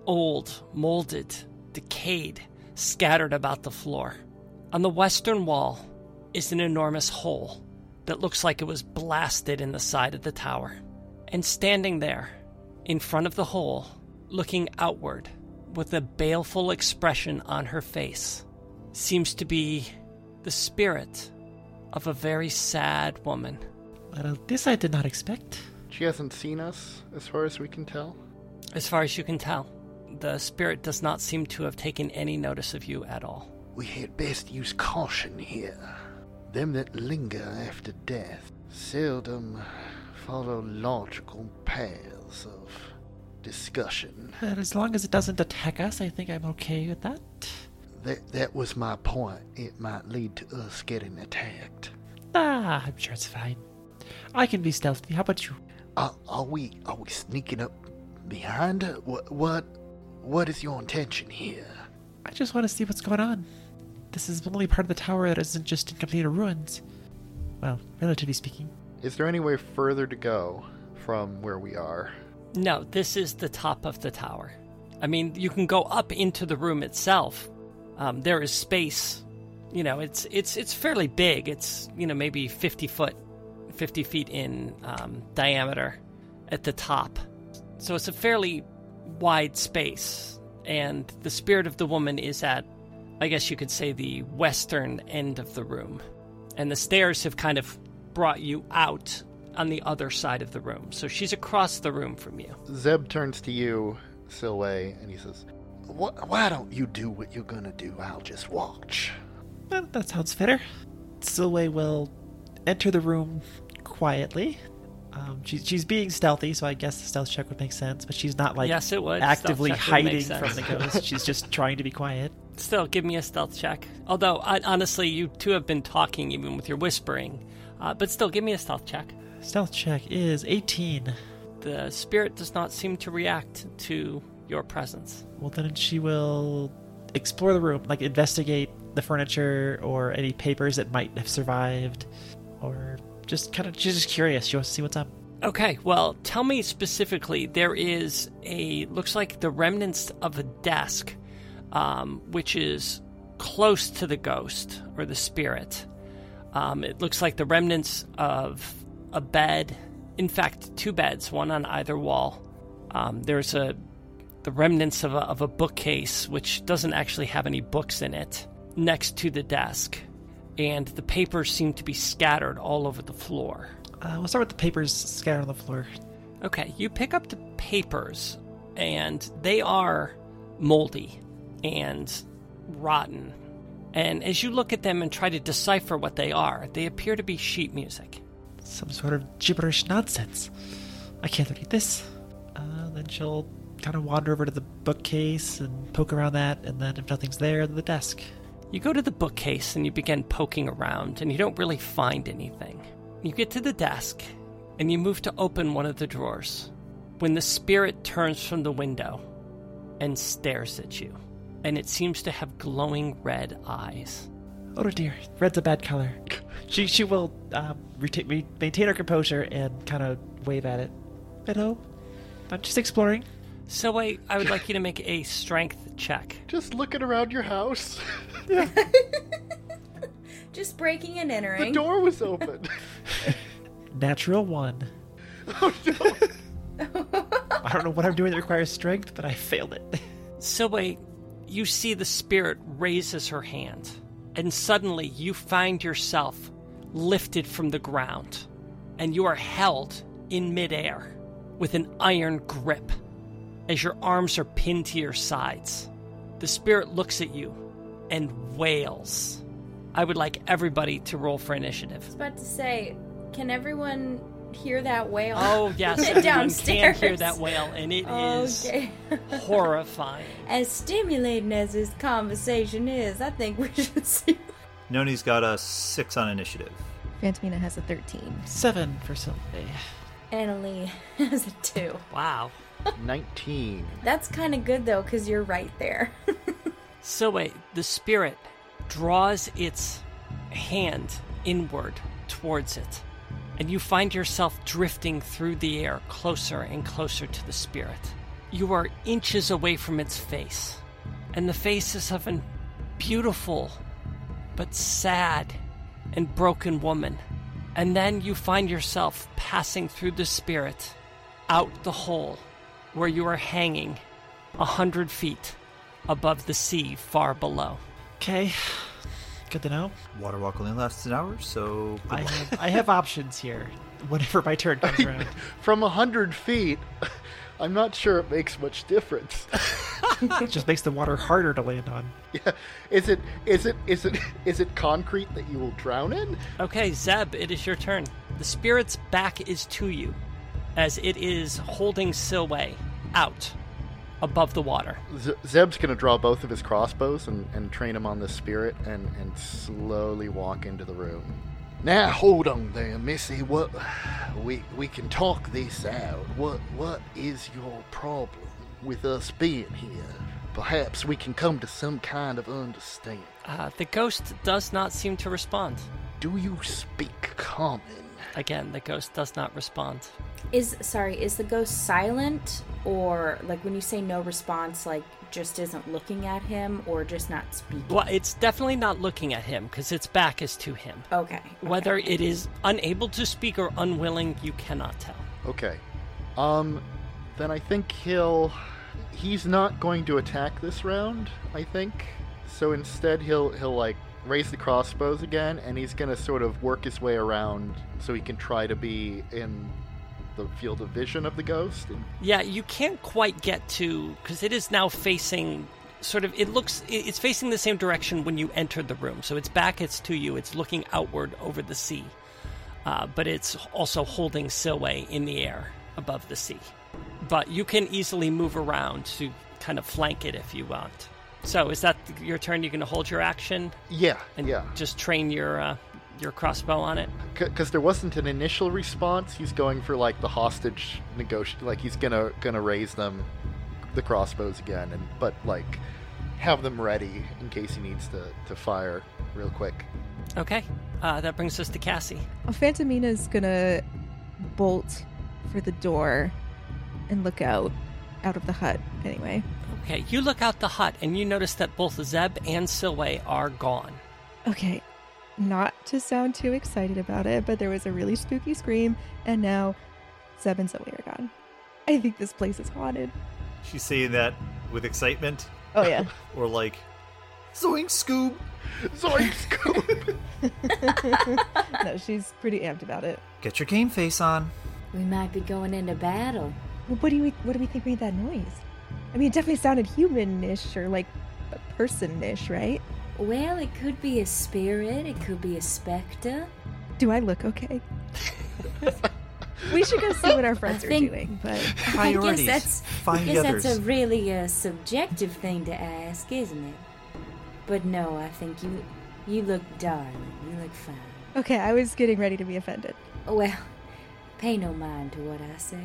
old, molded, decayed, scattered about the floor. On the western wall is an enormous hole that looks like it was blasted in the side of the tower. And standing there, in front of the hole, looking outward with a baleful expression on her face, seems to be the spirit of a very sad woman. Well, this I did not expect. She hasn't seen us, as far as we can tell. As far as you can tell, the spirit does not seem to have taken any notice of you at all. We had best use caution here. Them that linger after death seldom follow logical paths of discussion. Well, as long as it doesn't attack us, I think I'm okay with that. That that was my point. It might lead to us getting attacked. Ah, I'm sure it's fine. I can be stealthy. How about you? Are, are we are we sneaking up behind her? What what what is your intention here? I just want to see what's going on. This is the only part of the tower that isn't just in complete ruins. Well, relatively speaking. Is there any way further to go from where we are? No, this is the top of the tower. I mean, you can go up into the room itself. Um, there is space. You know, it's it's it's fairly big. It's you know maybe fifty foot, fifty feet in um, diameter at the top. So it's a fairly wide space, and the spirit of the woman is at, I guess you could say, the western end of the room, and the stairs have kind of brought you out on the other side of the room. So she's across the room from you. Zeb turns to you, Silwe, and he says, "Why don't you do what you're gonna do? I'll just watch." Well, that sounds fair. Silwe will enter the room quietly. Um, she's she's being stealthy, so I guess the stealth check would make sense. But she's not like Yes, it would. Actively hiding from the ghost. she's just trying to be quiet. Still, give me a stealth check. Although, I, honestly, you two have been talking even with your whispering. Uh, but still, give me a stealth check. Stealth check is 18. The spirit does not seem to react to your presence. Well, then she will explore the room, like investigate the furniture or any papers that might have survived, or just kind of just curious. She wants to see what's up. Okay, well, tell me specifically. There is a looks like the remnants of a desk, um, which is close to the ghost or the spirit. Um, it looks like the remnants of a bed. In fact, two beds, one on either wall. Um, there's a the remnants of a, of a bookcase, which doesn't actually have any books in it, next to the desk, and the papers seem to be scattered all over the floor. Uh, we'll start with the papers scattered on the floor. Okay, you pick up the papers, and they are moldy and rotten. And as you look at them and try to decipher what they are, they appear to be sheet music. Some sort of gibberish nonsense. I can't read this. Uh, then she'll kind of wander over to the bookcase and poke around that, and then if nothing's there, the desk. You go to the bookcase and you begin poking around, and you don't really find anything. You get to the desk, and you move to open one of the drawers when the spirit turns from the window and stares at you. And it seems to have glowing red eyes. Oh dear, red's a bad color. She she will um, reta- re- maintain her composure and kind of wave at it. Hello, I'm just exploring. So I, I would like you to make a strength check. Just looking around your house. <laughs> <laughs> Just breaking and entering. the door was open. <laughs> Natural one. oh no! I don't know what I'm doing that requires strength, but I failed it. So wait, you see the spirit raises her hand, and suddenly you find yourself lifted from the ground, and you are held in midair with an iron grip as your arms are pinned to your sides. The spirit looks at you and wails. I would like everybody to roll for initiative. I was about to say, can everyone hear that wail? Oh yes, <laughs> everyone Downstairs. can hear that wail, and it is Okay. horrifying. <laughs> as stimulating as this conversation is, I think we should see. Noni's got a six on initiative. Phantomina has a 13. Seven for Silwe. Annalie has a two. Wow. Nineteen. That's kind of good though, because you're right there. <laughs> So wait, the spirit draws its hand inward towards it, and you find yourself drifting through the air closer and closer to the spirit. You are inches away from its face, and the face is of a beautiful but sad and broken woman. And then you find yourself passing through the spirit out the hole where you are hanging a hundred feet above the sea far below. Okay, good to know. Water walk only lasts an hour, so I have, I have options here. Whenever my turn comes <laughs> around. From a hundred feet, <laughs> I'm not sure it makes much difference. It just makes the water harder to land on. <laughs> yeah. Is it? Is it? Is it? Is it concrete that you will drown in? Okay, Zeb, it is your turn. The spirit's back is to you, as it is holding Silwe out above the water. Z- Zeb's gonna draw both of his crossbows and, and train him on the spirit and, and slowly walk into the room. Now hold on there, Missy. What we we can talk this out. What what is your problem with us being here? Perhaps we can come to some kind of understanding. Uh, the ghost does not seem to respond. Do you speak common? Again, the ghost does not respond. Is sorry, is the ghost silent or like when you say no response, like just isn't looking at him or just not speaking? Well, it's definitely not looking at him because its back is to him. Okay. Whether it is unable to speak or unwilling, you cannot tell. Okay. Um, then I think he'll. He's not going to attack this round. I think. So instead, he'll he'll like raise the crossbows again, and he's gonna sort of work his way around so he can try to be in the field of vision of the ghost. And Yeah, you can't quite get to because it is now facing sort of. It looks it's facing the same direction when you entered the room. So its back it's to you. It's looking outward over the sea, uh, but it's also holding Silwe in the air above the sea. But you can easily move around to kind of flank it if you want. So is that your turn? You're going to hold your action yeah, and yeah. just train your uh, your crossbow on it. because there wasn't an initial response. He's going for like the hostage negotiate. Like he's gonna gonna raise them, the crossbows again, and but like have them ready in case he needs to to fire real quick. Okay, uh, that brings us to Cassie. Well, Phantomina's gonna bolt for the door and look out out of the hut anyway. Okay, you look out the hut and you notice that both Zeb and Silwe are gone. Okay, not to sound too excited about it, but there was a really spooky scream, and now Zeb and Zoe are gone. I think this place is haunted. She's saying that with excitement, Oh yeah. <laughs> or like, Zoink Scoob. <laughs> Zoink scoop! <laughs> no, she's pretty amped about it. Get your game face on. We might be going into battle. Well, what do we what do we think made that noise? I mean, it definitely sounded human-ish or like a person-ish, right? Well, it could be a spirit, it could be a specter. Do I look okay? we should go see what our friends are think- doing, but I guess Priorities. that's Find guess others. that's a really uh, subjective thing to ask, isn't it? But no, I think you you look darling. You look fine. okay, I was getting ready to be offended. Well, pay no mind to what I say.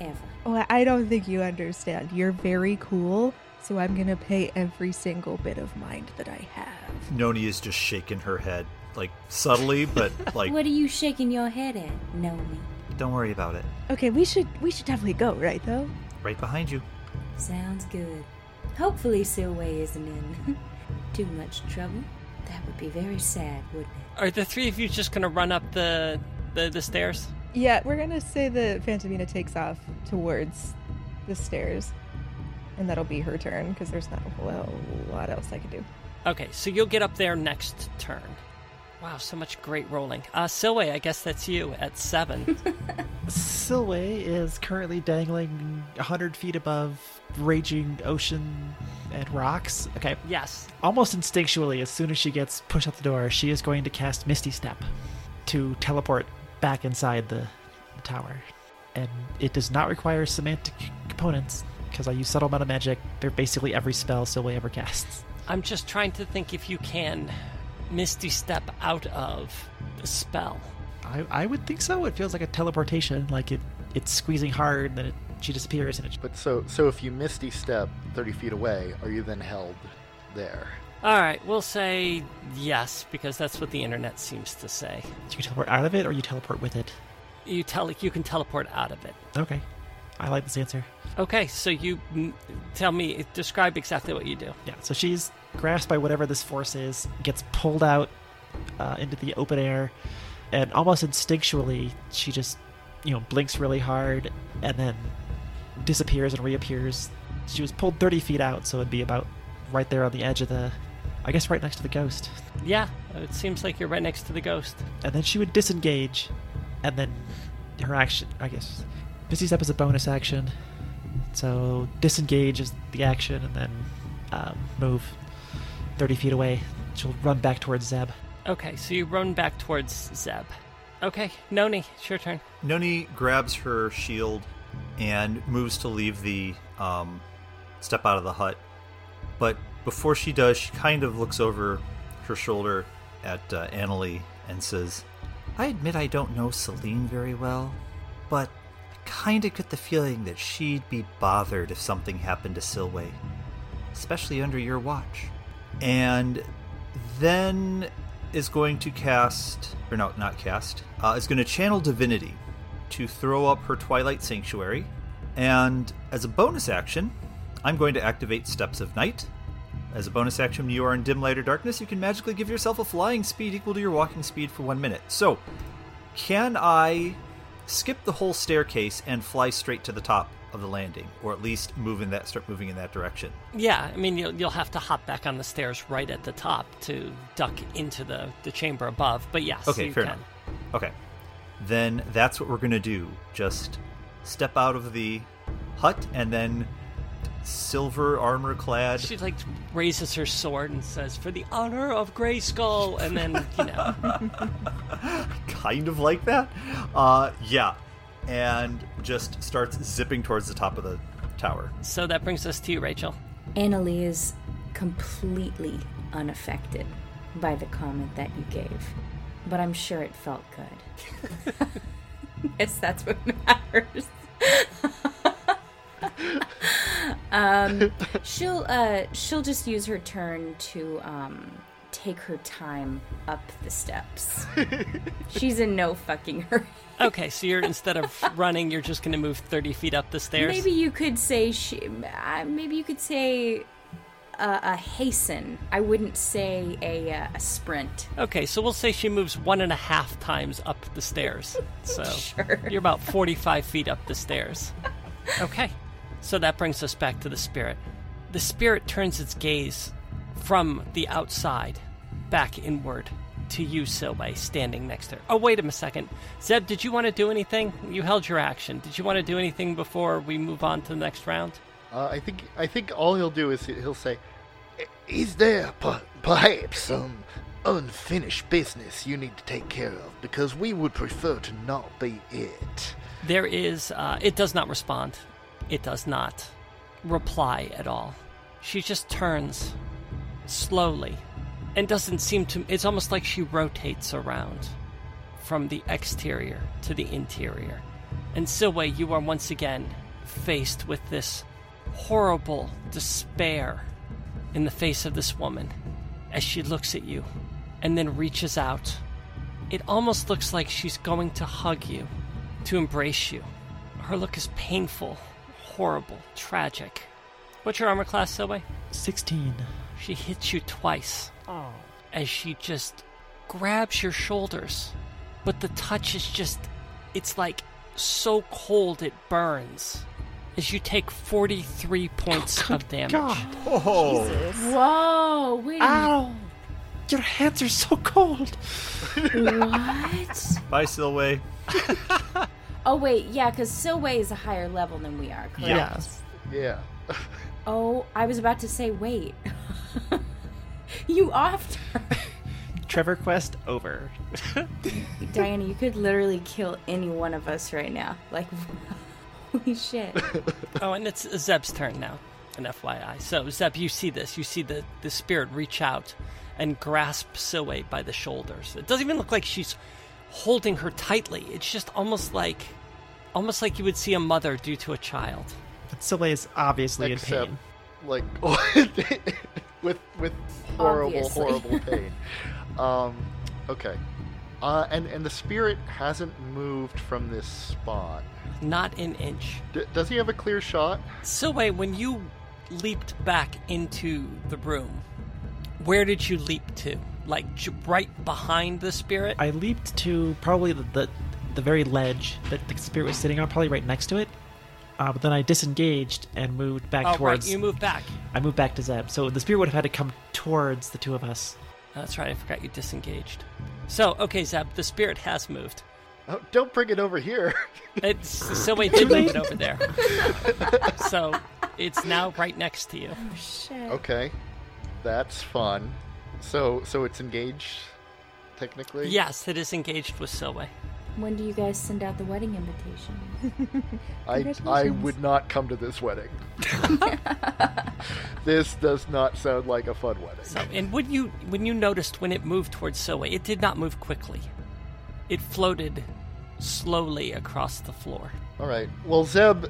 Ever. Well, I don't think you understand. You're very cool, so I'm gonna pay every single bit of mind that I have. Noni is just shaking her head, like subtly, but <laughs> like, What are you shaking your head at, Noni? don't worry about it. Okay, we should we should definitely go, right? Though. Right behind you. Sounds good. Hopefully Silwe isn't in <laughs> too much trouble. That would be very sad, wouldn't it? Are the three of you just going to run up the, the the stairs? Yeah, we're gonna say that Phantomina takes off towards the stairs, and that'll be her turn because there's not a whole lot else I can do. Okay, so you'll get up there next turn. Wow, so much great rolling. Uh, Silwe, I guess that's you at seven. <laughs> Silwe is currently dangling 100 feet above raging ocean and rocks. Okay. yes. Almost instinctually, as soon as she gets pushed out the door, she is going to cast Misty Step to teleport back inside the, the tower. And it does not require somatic components, because I use Subtle Amount of Magic. They're basically every spell Silwe ever casts. I'm just trying to think if you can Misty Step out of the spell. I, I would think so. It feels like a teleportation, like it it's squeezing hard, and then it, she disappears, and it But so so if you misty step thirty feet away, are you then held there? All right, we'll say yes because that's what the internet seems to say. Do you can teleport out of it, or you teleport with it. You tell you can teleport out of it. Okay, I like this answer. Okay, so you tell me, describe exactly what you do. Yeah, so she's grasped by whatever this force is, gets pulled out uh, into the open air, and almost instinctually, she just, you know, blinks really hard and then disappears and reappears. She was pulled 30 feet out, so it'd be about right there on the edge of the, I guess, right next to the ghost. Yeah, it seems like you're right next to the ghost. And then she would disengage, and then her action, I guess. Misty Step is a bonus action, so disengage is the action, and then um, move 30 feet away. She'll run back towards Zeb. Okay, so you run back towards Zeb. Okay, Noni, it's your turn. Noni grabs her shield and moves to leave the um, step out of the hut. But before she does, she kind of looks over her shoulder at uh, Annalie and says, I admit I don't know Celine very well, but I kind of get the feeling that she'd be bothered if something happened to Silwe, especially under your watch. And then is going to cast, or no, not cast, uh, is going to channel Divinity to throw up her Twilight Sanctuary. And as a bonus action, I'm going to activate Steps of Night. As a bonus action, when you are in dim light or darkness, you can magically give yourself a flying speed equal to your walking speed for one minute. So, can I skip the whole staircase and fly straight to the top of the landing, or at least move in that start moving in that direction. Yeah, I mean you'll you'll have to hop back on the stairs right at the top to duck into the the chamber above. But yes, Okay, fair can. enough. Okay. Then that's what we're going to do. Just step out of the hut and then silver armor clad. She like raises her sword and says, "For the honor of Grayskull," and then you know, <laughs> kind of like that. Uh, yeah. And just starts zipping towards the top of the tower. so that brings us to you, Rachel. Annalie is completely unaffected by the comment that you gave, but I'm sure it felt good. <laughs> yes, that's what matters. <laughs> um, <laughs> she'll uh, she'll just use her turn to um, take her time up the steps. <laughs> She's in no fucking hurry. Okay, so you're <laughs> instead of running, you're just going to move thirty feet up the stairs. Maybe you could say she. Uh, maybe you could say uh, a hasten. I wouldn't say a, uh, a sprint. Okay, so we'll say she moves one and a half times up the stairs. So Sure. you're about 45 feet up the stairs. Okay, so that brings us back to the spirit. The spirit turns its gaze from the outside back inward to you, Silwe, standing next to her. Oh, wait a second. Zeb, did you want to do anything? You held your action. Did you want to do anything before we move on to the next round? Uh, I think I think all he'll do is he- he'll say, "I- "Is there per- perhaps some unfinished business you need to take care of? Because we would prefer to not be it." There is, uh, it does not respond. It does not reply at all. She just turns slowly and doesn't seem to, it's almost like she rotates around from the exterior to the interior. And Silwe, you are once again faced with this horrible despair in the face of this woman as she looks at you and then reaches out. It almost looks like she's going to hug you to embrace you. Her look is painful, horrible, tragic. What's your armor class, Silwe? 16. She hits you twice Oh. as she just grabs your shoulders. But the touch is just, it's like so cold it burns. As you take 43 points oh, of damage. God. Oh, Whoa! Wait. Ow! Your hands are so cold. minute. <laughs> What? bye, Silwe. <laughs> Oh wait, yeah, because Silwe is a higher level than we are. Correct? Yes. Yeah. Oh, I was about to say wait. <laughs> you offed her. <laughs> Trevor Quest over. <laughs> Diana, you could literally kill any one of us right now. Like, holy shit. Oh, and it's Zeb's turn now, an FYI. So, Zeb, you see this. You see the, the spirit reach out and grasp Silwe by the shoulders. It doesn't even look like she's holding her tightly. It's just almost like almost like you would see a mother do to a child. But Silwe is obviously in pain. like <laughs> with with horrible, Obviously. horrible <laughs> pain. um, okay. Uh, and and the spirit hasn't moved from this spot. Not an inch. D- does he have a clear shot? Silwe, when you leaped back into the room, where did you leap to? Like j- right behind the spirit? I leaped to probably the, the, the very ledge that the spirit was sitting on, probably right next to it. Uh, but then I disengaged and moved back oh, right. towards. You moved back. I moved back to Zeb. So the spirit would have had to come towards the two of us. That's right. I forgot you disengaged. So, okay, Zeb, the spirit has moved. Oh, don't bring it over here. <laughs> It's Silwe did move it over there. <laughs> so it's now right next to you. Shit. okay, that's fun. So so it's engaged, technically. Yes, it is engaged with Silwe. When do you guys send out the wedding invitation? <laughs> I I would not come to this wedding. <laughs> this does not sound like a fun wedding. So, and when you when you noticed when it moved towards Silwe, it did not move quickly. It floated slowly across the floor. All right. Well, Zeb,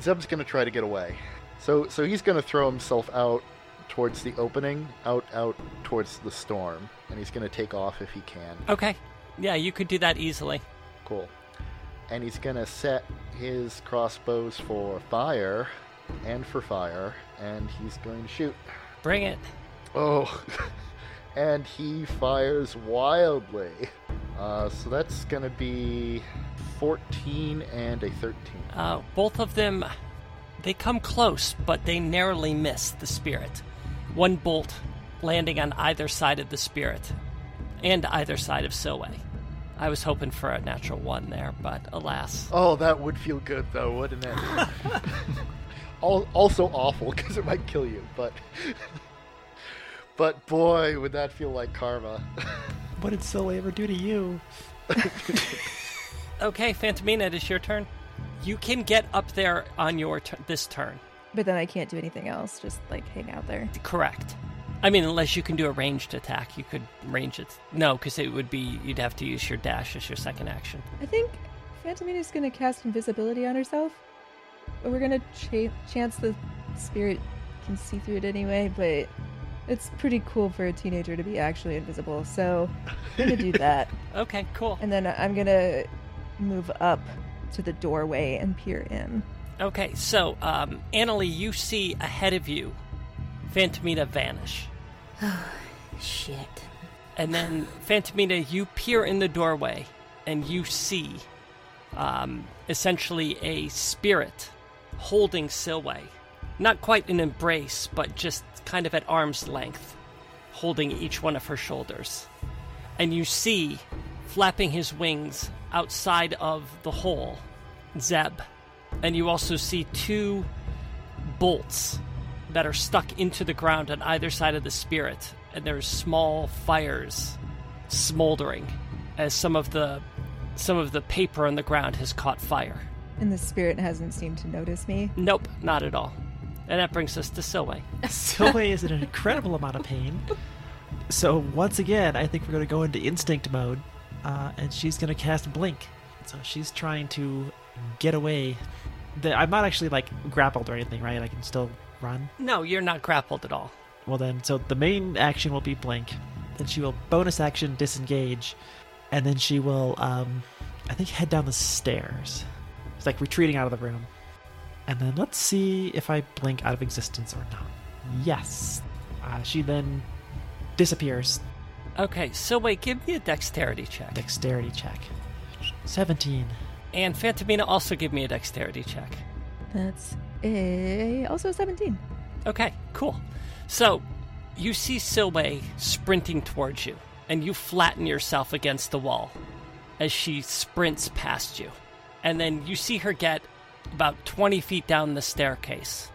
Zeb's gonna try to get away. So so he's gonna throw himself out towards the opening, out out towards the storm, and he's gonna take off if he can. Okay. Yeah, you could do that easily. Cool. And he's gonna set his crossbows for fire, and for fire, and he's going to shoot. Bring it. Oh, <laughs> and he fires wildly. Uh, so that's gonna be 14 and a 13. Uh, both of them, they come close, but they narrowly miss the spirit. One bolt landing on either side of the spirit, and either side of Silwe. I was hoping for a natural one there, but alas. Oh, that would feel good though, wouldn't it? <laughs> Also awful because it might kill you, but but boy, would that feel like karma. <laughs> What did Silwe ever do to you? <laughs> Okay, Phantomina, it is your turn. You can get up there on your tur this turn. But then I can't do anything else, just like hang out there. Correct. I mean, unless you can do a ranged attack, you could range it. No, because it would be you'd have to use your dash as your second action. I think Phantomina's gonna cast invisibility on herself. But we're gonna cha- chance the spirit can see through it anyway, but it's pretty cool for a teenager to be actually invisible. So I'm gonna do that. <laughs> Okay, cool. And then I'm gonna move up to the doorway and peer in. Okay, so um, Annalie, you see ahead of you Phantomina vanish. Oh, <sighs> shit. And then, Phantomina, you peer in the doorway and you see um, essentially a spirit holding Silwe. Not quite an embrace, but just kind of at arm's length, holding each one of her shoulders. And you see, flapping his wings outside of the hole, Zeb. And you also see two bolts that are stuck into the ground on either side of the spirit, and there's small fires smoldering as some of the some of the paper on the ground has caught fire. And the spirit hasn't seemed to notice me. Nope, not at all. And that brings us to Silwe. <laughs> Silwe is in an incredible amount of pain. So once again, I think we're going to go into instinct mode, uh, and she's going to cast blink. So she's trying to get away. The, I'm not actually like grappled or anything, right? I can still run. No, you're not grappled at all. Well then, so the main action will be blink. Then she will bonus action disengage, and then she will, um, I think, head down the stairs. It's like retreating out of the room. And then let's see if I blink out of existence or not. Yes. Uh, she then disappears. Okay, so wait, give me a dexterity check. Dexterity check. 17. And Phantomina, also give me a dexterity check. That's a also 17. Okay, cool. So, you see Silwe sprinting towards you, and you flatten yourself against the wall as she sprints past you. And then you see her get about 20 feet down the staircase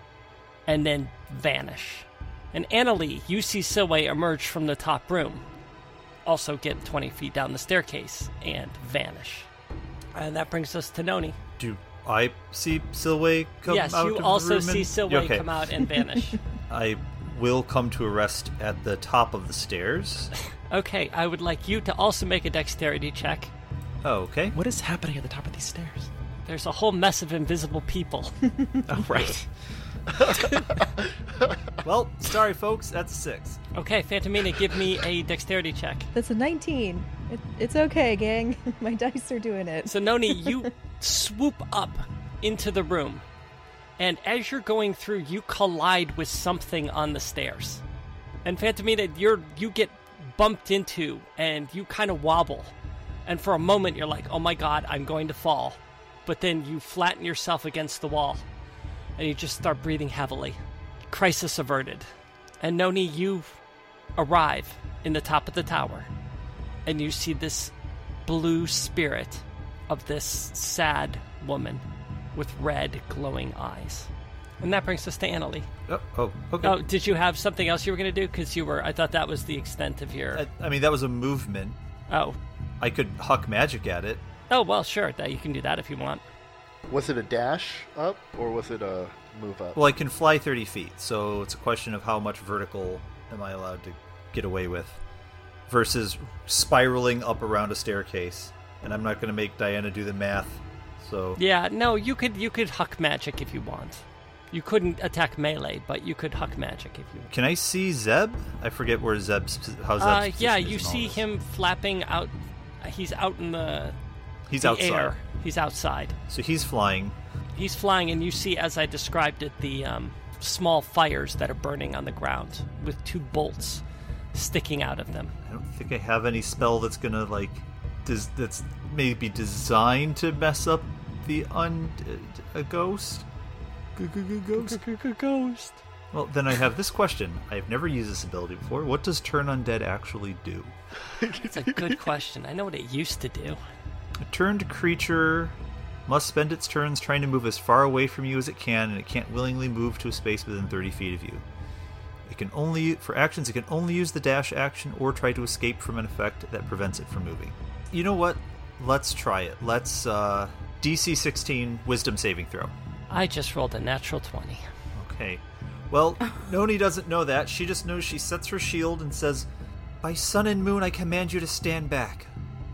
and then vanish. And Annalie, you see Silwe emerge from the top room, also get 20 feet down the staircase and vanish. And that brings us to Noni. Do I see Silwe come yes, out you of the also room see and- Silwe Okay. come out and <laughs> vanish. I will come to a rest at the top of the stairs. <laughs> okay, I would like you to also make a dexterity check. Oh, okay. What is happening at the top of these stairs? There's a whole mess of invisible people. <laughs> Oh, right. <laughs> Well, sorry, folks. That's a six. Okay, Phantomina, give me a dexterity check. That's a 19. It, it's okay, gang. <laughs> My dice are doing it. So, Noni, <laughs> you swoop up into the room, and as you're going through, you collide with something on the stairs. And Phantomina, you're you get bumped into, and you kind of wobble. And for a moment, you're like, "Oh my God, I'm going to fall," but then you flatten yourself against the wall, and you just start breathing heavily. Crisis averted. And Noni, you arrive in the top of the tower, and you see this blue spirit of this sad woman with red glowing eyes. And that brings us to Annalie. Oh, oh okay. Oh, did you have something else you were going to do? Because you were, I thought that was the extent of your. I, I mean, that was a movement. oh, I could huck magic at it. oh well, sure. That you can do that if you want. Was it a dash up or was it a move up? Well, I can fly 30 feet, so it's a question of how much vertical am I allowed to get away with versus spiraling up around a staircase. And I'm not going to make Diana do the math. So, Yeah, no, you could you could huck magic if you want. You couldn't attack melee, but you could huck magic if you want. can I see Zeb? I forget where Zeb's how's that. Uh, yeah, you is in all see him flapping out. He's out in the, He's the outside. air. He's outside. So he's flying. He's flying, and you see, as I described it, the um, small fires that are burning on the ground with two bolts sticking out of them. I don't think I have any spell that's going to like does that's maybe designed to mess up the un a ghost. Ghost. Ghost. Well, then I have this question. I've never used this ability before. What does turn undead actually do? That's a good question. I know what it used to do. A turned creature must spend its turns trying to move as far away from you as it can, and it can't willingly move to a space within 30 feet of you. It can only, for actions, it can only use the dash action or try to escape from an effect that prevents it from moving. You know what? Let's try it. Let's, uh, DC 16 Wisdom saving throw. I just rolled a natural 20. Okay. Well, Noni doesn't know that. She just knows she sets her shield and says, By sun and moon, I command you to stand back.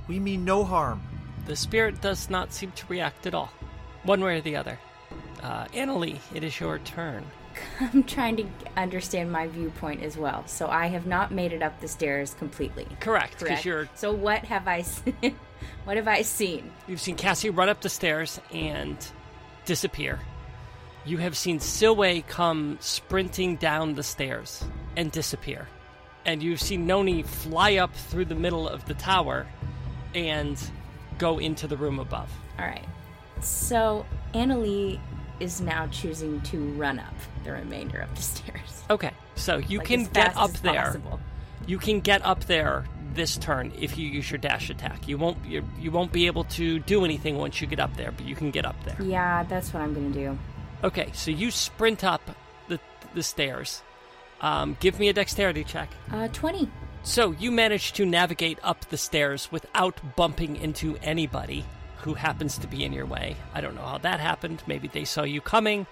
We mean no harm. The spirit does not seem to react at all, one way or the other. Uh, Annalie, it is your turn. <laughs> I'm trying to understand my viewpoint as well. So I have not made it up the stairs completely. Correct, because Correct. you're So what have I seen? <laughs> what have I seen? You've seen Cassie run up the stairs and disappear. You have seen Silwe come sprinting down the stairs and disappear. And you've seen Noni fly up through the middle of the tower and go into the room above. All right. So Annalie is now choosing to run up the remainder of the <laughs> stairs. Okay, so you Like, can get up there. possible. You can get up there this turn if you use your dash attack. You won't you, you won't be able to do anything once you get up there, but you can get up there. Yeah, that's what I'm gonna do. Okay, so you sprint up the the stairs. Um, give me a dexterity check. Uh, 20. So you manage to navigate up the stairs without bumping into anybody who happens to be in your way. I don't know how that happened. Maybe they saw you coming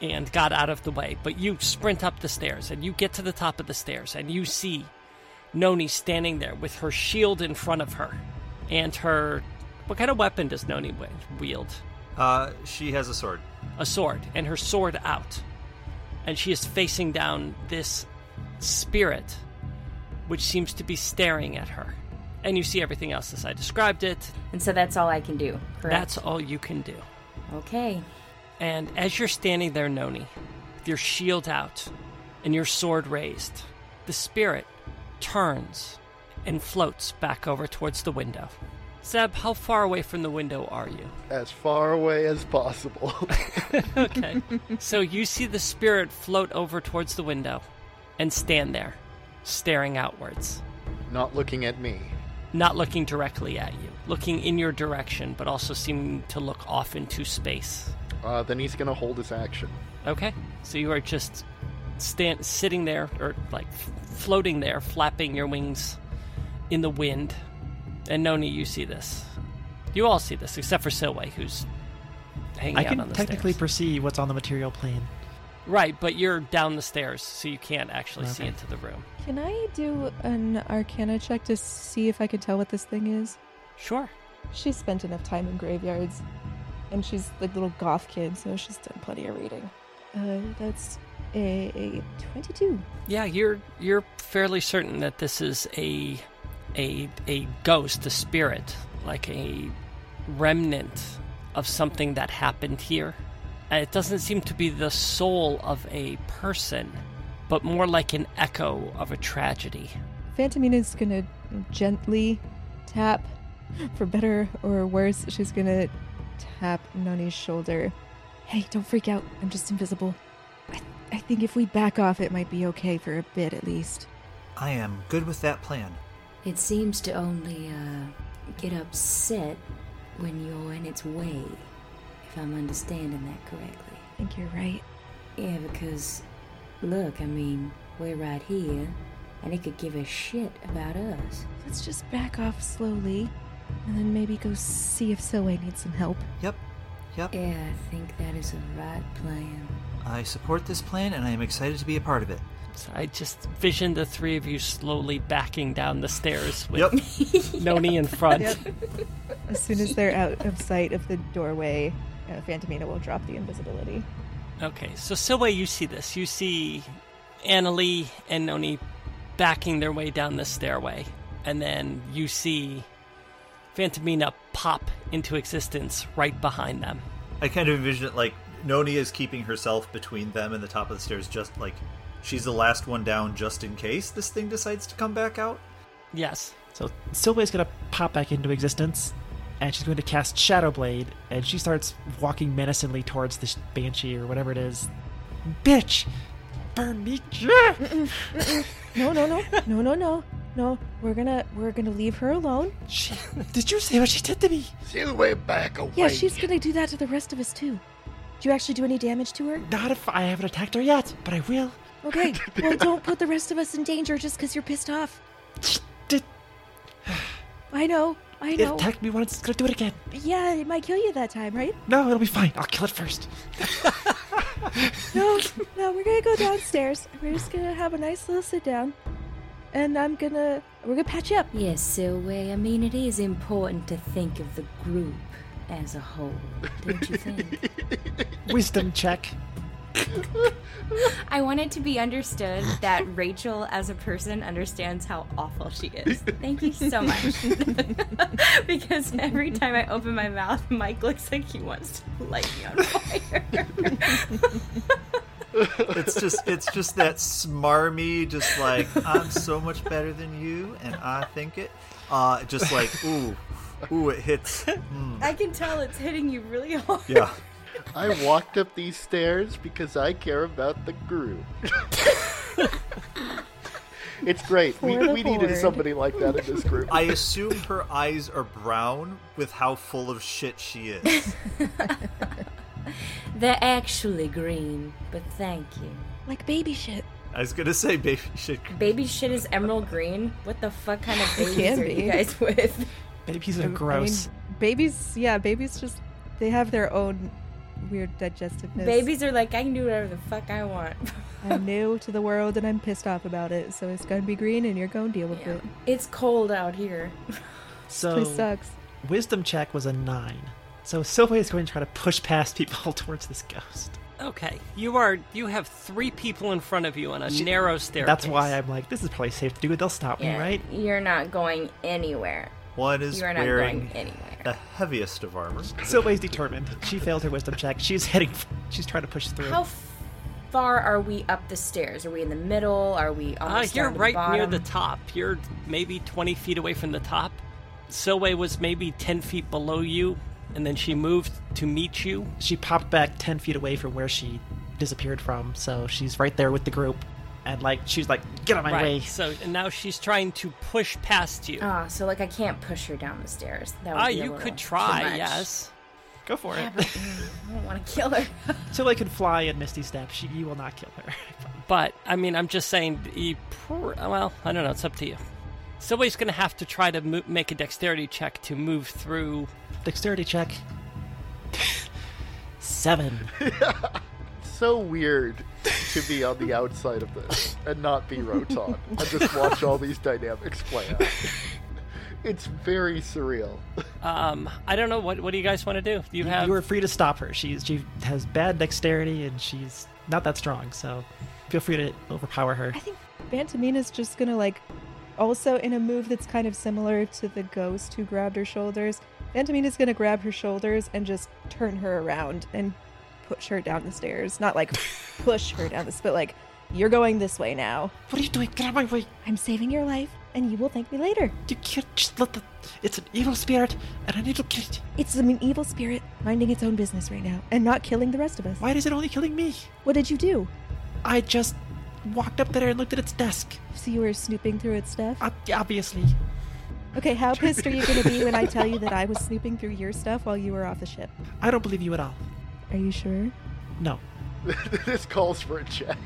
and got out of the way. But you sprint up the stairs and you get to the top of the stairs and you see Noni standing there with her shield in front of her and her. What kind of weapon does Noni wield? Uh, she has a sword. a sword and her sword out. And she is facing down this spirit, which seems to be staring at her. And you see everything else as I described it. And so that's all I can do. Correct. That's all you can do. okay. And as you're standing there, Noni, with your shield out and your sword raised, the spirit turns and floats back over towards the window. Zeb, how far away from the window are you? As far away as possible. <laughs> <laughs> okay. so you see the spirit float over towards the window and stand there, staring outwards, Not looking at me. not looking directly at you, looking in your direction, but also seeming to look off into space. Uh, then he's gonna hold his action. Okay. So you are just stand sitting there or like f- floating there, flapping your wings in the wind. And Noni, you see this. You all see this, except for Silwe, who's hanging I out can on the I can technically stairs. perceive what's on the material plane. Right, but you're down the stairs, so you can't actually see into the room. Can I do an arcana check to see if I can tell what this thing is? Sure. She's spent enough time in graveyards. And she's like a little goth kid, so she's done plenty of reading. Uh, that's a, a 22. Yeah, you're you're fairly certain that this is a a a ghost, a spirit, like a remnant of something that happened here. And it doesn't seem to be the soul of a person, but more like an echo of a tragedy. Phantomina's gonna gently tap, for better or worse, she's gonna tap Noni's shoulder. Hey, don't freak out. I'm just invisible. I, I think if we back off, it might be okay for a bit at least. I am good with that plan. It seems to only uh, get upset when you're in its way, if I'm understanding that correctly. I think you're right. Yeah, because, look, I mean, we're right here, and it could give a shit about us. Let's just back off slowly, and then maybe go see if Silwe needs some help. Yep. Yep. Yeah, I think that is a right plan. I support this plan and I am excited to be a part of it. So I just vision the three of you slowly backing down the stairs with Yep. Noni in front. As soon as they're out of sight of the doorway, uh, Phantomina will drop the invisibility. Okay, so Silwe, you see this. You see Annalie and Noni backing their way down the stairway, and then you see Phantomina pop into existence right behind them. I kind of envision it like Noni is keeping herself between them and the top of the stairs, just like she's the last one down just in case this thing decides to come back out. Yes, So Silwe's gonna pop back into existence, and she's going to cast Shadow Blade, and she starts walking menacingly towards this banshee or whatever it is. Bitch, burn me. No, no, no, no, no, no, no. We're gonna we're gonna leave her alone. She, did you say what she did to me? Silwe, back away. Yeah, she's gonna do that to the rest of us too. Do you actually do any damage to her? Not if I haven't attacked her yet, but I will. Okay. <laughs> well, don't put the rest of us in danger just because you're pissed off. I know. I it know. attacked me once? It's gonna do it again. yeah, it might kill you that time, right? No, it'll be fine. I'll kill it first. No, no, we're gonna go downstairs. We're just gonna have a nice little sit down, and I'm gonna we're gonna patch you up. Yes, Silwe, I mean, it is important to think of the group as a whole, don't you think? <laughs> Wisdom check. I want it to be understood that Rachel, as a person, understands how awful she is. Thank you so much. <laughs> because every time I open my mouth, Mike looks like he wants to light me on fire. It's just it's just that smarmy, just like I'm so much better than you, and I think it. Uh, just like ooh, ooh, it hits. Mm, I can tell it's hitting you really hard. yeah. I walked up these stairs because I care about the group. <laughs> it's great. We, For the we needed somebody like that in this group. I assume her eyes are brown with how full of shit she is. <laughs> They're actually green, but thank you. Like baby shit. I was gonna say baby shit. Baby shit is emerald green. What the fuck kind of babies can are be. you guys with? Babies I are mean, gross. babies, yeah, babies just they have their own weird digestiveness. Babies are like, I can do whatever the fuck I want. <laughs> I'm new <laughs> to the world and I'm pissed off about it, so it's gonna be green and you're gonna deal with Yeah. it. It's cold out here. <laughs> so This sucks. wisdom check was a nine. So Silwe is going to try to push past people towards this ghost. Okay, you are. You have three people in front of you on a narrow staircase. That's why I'm like, this is probably safe to do. They'll stop me, right? You're not going anywhere. One is You are not wearing going anywhere. The heaviest of armor. Silwe's determined. She failed her wisdom check. She's heading. She's trying to push through. How f- far are we up the stairs? Are we in the middle? Are we Uh, almost you're down to right near the top. You're maybe 20 feet away from the top. Silwe was maybe 10 feet below you, and then she moved to meet you. She popped back ten feet away from where she disappeared from, so she's right there with the group. And like, she's like, get out of my right. way. So and now she's trying to push past you. Ah, so like I can't push her down the stairs. That would Ah, be you little could try. Yes. Go for Yeah, it. but, mm, I don't want to kill her. <laughs> Silwe can fly and Misty Step. She, you will not kill her. <laughs> But I mean, I'm just saying. You, pr- well, I don't know. It's up to you. Silwe's going to have to try to mo- make a dexterity check to move through. Dexterity check. Seven. <laughs> so weird to be on the outside of this and not be Roton and just watch all these dynamics play out. It's very surreal. Um, I don't know. What What do you guys want to do? Do you have? You are free to stop her. She's she has bad dexterity and she's not that strong. So feel free to overpower her. I think Phantomina's just gonna like also in a move that's kind of similar to the ghost who grabbed her shoulders. Phantomina's gonna grab her shoulders and just turn her around and push her down the stairs. Not like push her down this, but like you're going this way now. What are you doing? Get out of my way! I'm saving your life, and you will thank me later. You can't just let the. It's an evil spirit, and I need to kill it. It's an evil spirit minding its own business right now and not killing the rest of us. Why is it only killing me? What did you do? I just walked up there and looked at its desk. So you were snooping through its stuff? Ob- obviously. Okay, how <laughs> pissed are you gonna be when I tell you that I was snooping through your stuff while you were off the ship? I don't believe you at all. Are you sure? No. <laughs> this calls for a check.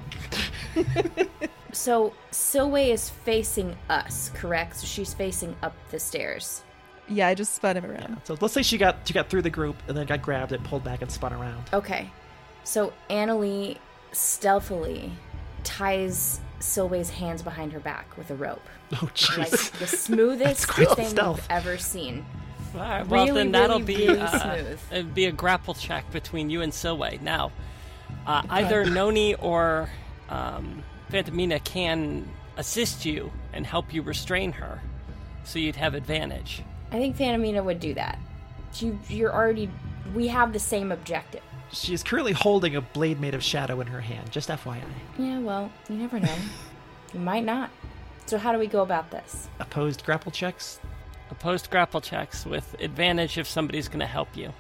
<laughs> So Silwe is facing us, correct? So she's facing up the stairs. Yeah, I just spun him around. So let's say she got she got through the group and then got grabbed and pulled back and spun around. Okay. So Annalie stealthily ties Silwe's hands behind her back with a rope. Oh Like jeez. the smoothest quite thing stealth. we've ever seen. All right, well, Really, then that'll really, be really uh, it'd be a grapple check between you and Silwe. Now, uh, either Noni or um, Phantomina can assist you and help you restrain her, so you'd have advantage. I think Phantomina would do that. You, you're already. We have the same objective. She is currently holding a blade made of shadow in her hand. Just FYI. Yeah, well, you never know. <laughs> you might not. So how do we go about this? Opposed grapple checks. Opposed grapple checks with advantage if somebody's going to help you,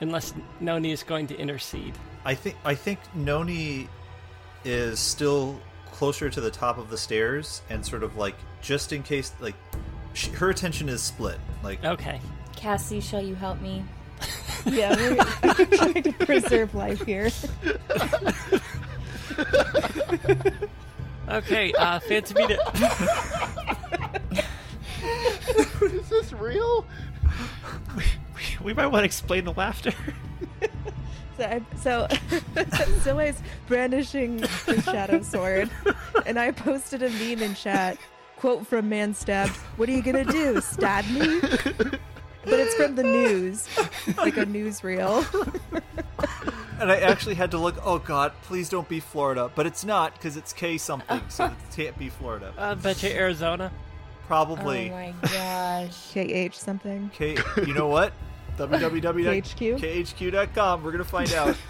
unless Noni is going to intercede. I think I think Noni is still closer to the top of the stairs and sort of like just in case like she, her attention is split. Like Okay. Cassie, shall you help me? <laughs> Yeah, we're trying to preserve life here. <laughs> Okay, uh, Phantomina. Is <laughs> this real? <laughs> We might want to explain the laughter. <laughs> So, I, so <laughs> Zoe's brandishing his shadow sword, and I posted a meme in chat. Quote from Man Stabbed: "What are you gonna do? Stab me?" But it's from the news, like a newsreel. and I actually had to look. Oh God, please don't be Florida, but it's not because it's K something, so it can't be Florida. I bet you Arizona. Probably Oh my gosh. <laughs> KH something. K. You know what? <laughs> KHQ? www.khq.com. We're gonna find out. <laughs>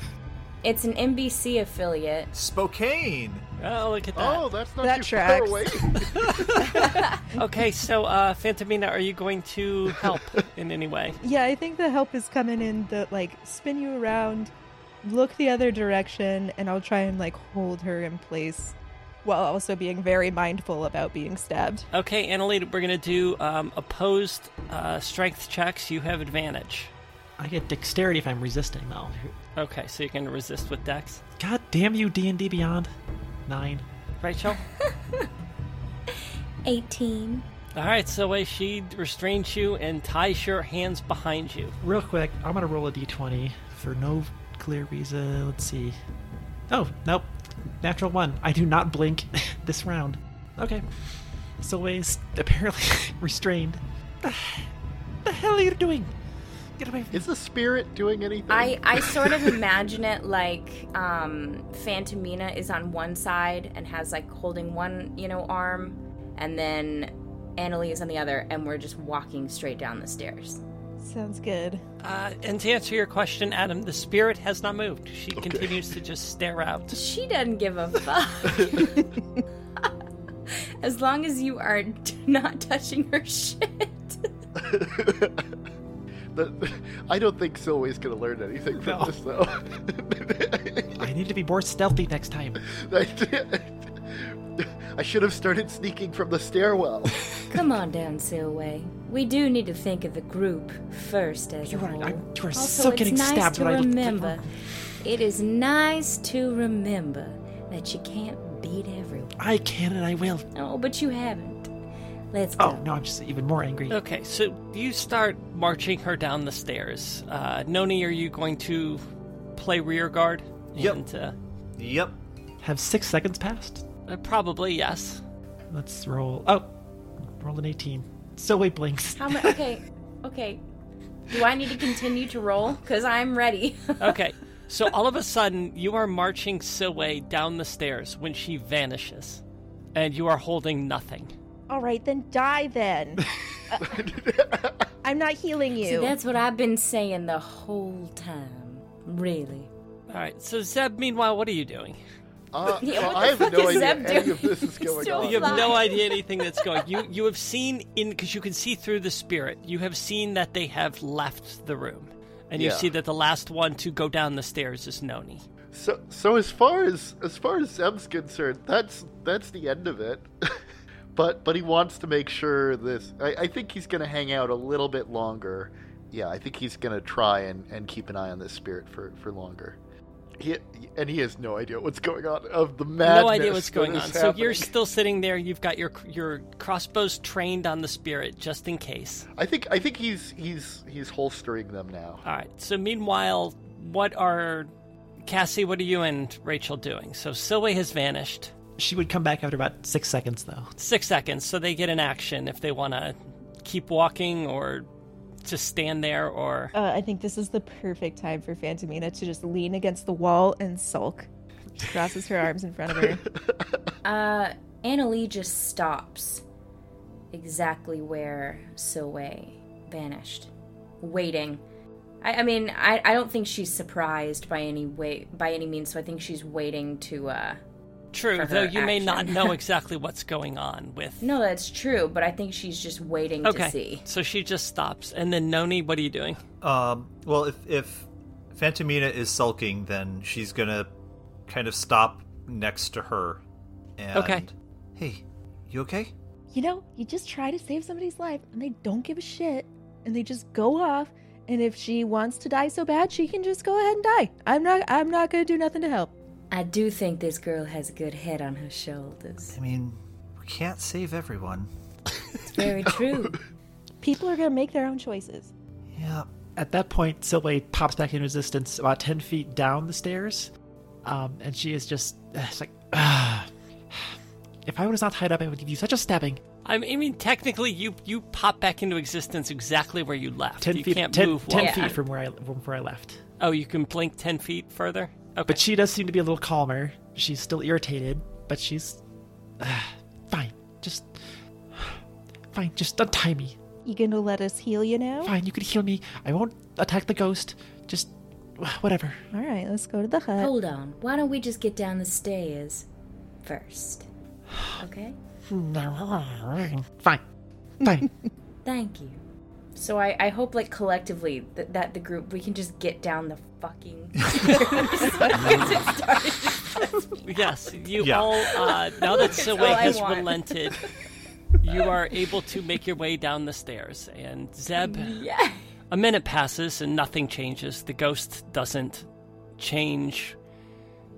It's an NBC affiliate. Spokane. Oh, look at that. Oh, that's not That too tracks. far away. Okay, so uh, Phantomina, are you going to help in any way? Yeah, I think the help is coming in the like spin you around, look the other direction, and I'll try and like hold her in place while also being very mindful about being stabbed. Okay, Annalena, we're going to do um, opposed uh, strength checks. You have advantage. I get dexterity if I'm resisting, though. Okay, so you can resist with dex. God damn you, D and D Beyond. Nine. Rachel? <laughs> 18. All right, so uh, she restrains you and ties your hands behind you. Real quick, I'm gonna roll a d20 for no clear reason. Let's see. Oh, nope. Natural one. I do not blink <laughs> this round. Okay. Silwe's apparently <laughs> restrained. The, the hell are you doing? Get away from Is the spirit doing anything? I, I <laughs> sort of imagine it like um, Phantomina is on one side and has like holding one, you know, arm, and then Annalie is on the other, and we're just walking straight down the stairs. Sounds good. Uh, and to answer your question, Adam, the spirit has not moved. She continues to just stare out. She doesn't give a <laughs> fuck. <laughs> as long as you are <laughs> not touching her shit. The- I don't think Silwe's gonna learn anything from No. this, though. I need to be more stealthy next time. <laughs> I should have started sneaking from the stairwell. <laughs> Come on down, Silwe. We do need to think of the group first as You a are- whole. I- you are also, so getting nice stabbed to when I look at the remember. It is nice to remember that you can't beat everyone. I can and I will. Oh, but you haven't. Let's go. Oh, no, I'm just even more angry. Okay, so you start marching her down the stairs. Uh, Noni, are you going to play rear guard? Yep. And, uh, Yep. Have six seconds passed? Uh, probably yes. Let's roll. Oh, roll an 18. Silwe blinks. How much? Okay, okay. Do I need to continue to roll? Because I'm ready. <laughs> Okay, so all of a sudden you are marching Silwe down the stairs when she vanishes, and you are holding nothing. All right, then die then. <laughs> Uh, I'm not healing you. See, that's what I've been saying the whole time. Really. All right, so Zeb, meanwhile, what are you doing? Uh, <laughs> Yeah, well, what I the have no is idea Zeb any of this is <laughs> going still on. You have no idea anything that's going. You you have seen in because you can see through the spirit. You have seen that they have left the room, and you Yeah. see that the last one to go down the stairs is Noni. So, so as far as as far as Zeb's concerned, that's that's the end of it. <laughs> but but he wants to make sure this. I, I think he's going to hang out a little bit longer. Yeah, I think he's going to try and, and keep an eye on this spirit for for longer. He and he has no idea what's going on of the madness. no idea what's going is on. So you're still sitting there. You've got your your crossbows trained on the spirit just in case. I think I think he's he's he's holstering them now. All right. So meanwhile, what are Cassie? What are you and Rachel doing? So Silwe has vanished. She would come back after about six seconds, though. Six seconds. So they get an action if they want to keep walking or just stand there or. Uh, I think this is the perfect time for Phantomina to just lean against the wall and sulk. She crosses her arms in front of her. <laughs> Uh, Annalie just stops exactly where Silwe vanished, waiting. I, I mean, I, I don't think she's surprised by any way by any means. So I think she's waiting to uh True, for though her you may not know <laughs> exactly what's going on with. No, that's true, but I think she's just waiting Okay, to see. so she just stops, and then Noni, what are you doing? Um, well, if if Phantomina is sulking, then she's gonna kind of stop next to her. And, Okay. Hey, you okay? You know, you just try to save somebody's life and they don't give a shit and they just go off and if she wants to die so bad, she can just go ahead and die. I'm not I'm not going to do nothing to help. I do think this girl has a good head on her shoulders. I mean, we can't save everyone. It's very <laughs> true. People are going to make their own choices. Yeah. At that point, Silwe pops back in resistance about 10 feet down the stairs. Um, and she is just, uh, it's like, ah. <sighs> If I was not tied up, I would give you such a stabbing. I mean, I mean, technically, you you pop back into existence exactly where you left. 10 you feet, can't 10, move. 10 while- feet from where, I, from where I left. Oh, you can blink ten feet further. Okay. But she does seem to be a little calmer. She's still irritated, but she's uh, <sighs> fine. Just fine. Just untie me. You going to let us heal you now? Fine, you can heal me. I won't attack the ghost. Just <sighs> whatever. All right, let's go to the hut. Hold on. Why don't we just get down the stairs first? Okay? <sighs> Fine. Fine. <laughs> Thank you. So I, I hope, like, collectively, that, that the group, we can just get down the fucking. <laughs> <laughs> yes, you Yeah. all. Uh, now that Silwe has want. relented, you are able to make your way down the stairs. And Zeb, yeah. a minute passes and nothing changes. The ghost doesn't change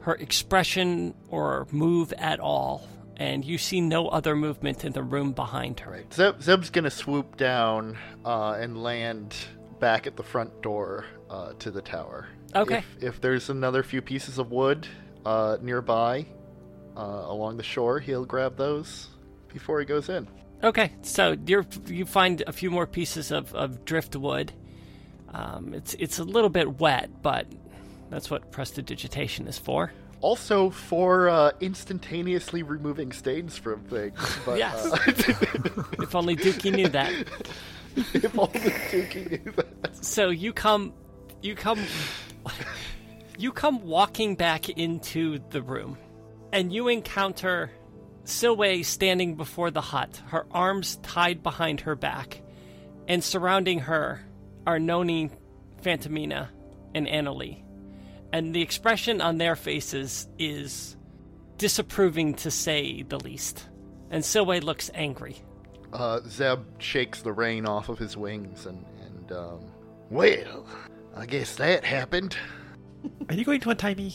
her expression or move at all. And you see no other movement in the room behind her. Right. Zeb, Zeb's gonna swoop down uh, and land back at the front door uh, to the tower. Okay. If, if there's another few pieces of wood uh, nearby uh, along the shore, he'll grab those before he goes in. Okay, so you you find a few more pieces of, of driftwood. Um, it's it's a little bit wet, but that's what prestidigitation is for. Also for uh, instantaneously removing stains from things. <laughs> But, Yes. uh, <laughs> If only Dookie knew that. <laughs> if only Dookie knew that. So you come, you come, you come walking back into the room, and you encounter Silwe standing before the hut, her arms tied behind her back, and surrounding her are Noni, Phantomina, and Annalie. And the expression on their faces is disapproving to say the least. And Silwe looks angry. Uh, Zeb shakes the rain off of his wings and, and um, well, I guess that happened. Are you going to untie me?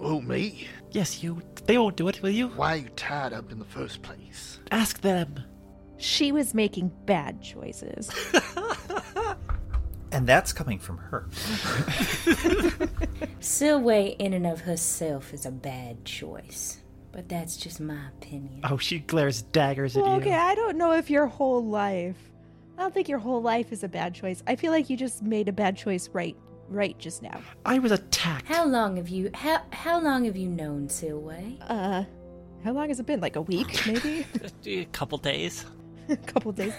Oh, me? Yes, you. They won't do it, will you? Why are you tied up in the first place? Ask them. She was making bad choices. <laughs> And that's coming from her. <laughs> Silwe, in and of herself, is a bad choice. But that's just my opinion. Oh, she glares daggers at well, you. okay, I don't know if your whole life. I don't think your whole life is a bad choice. I feel like you just made a bad choice right right just now. I was attacked. How long have you how how long have you known Silwe? Uh how long has it been? Like a week, maybe? <laughs> A couple days. <laughs> a couple days.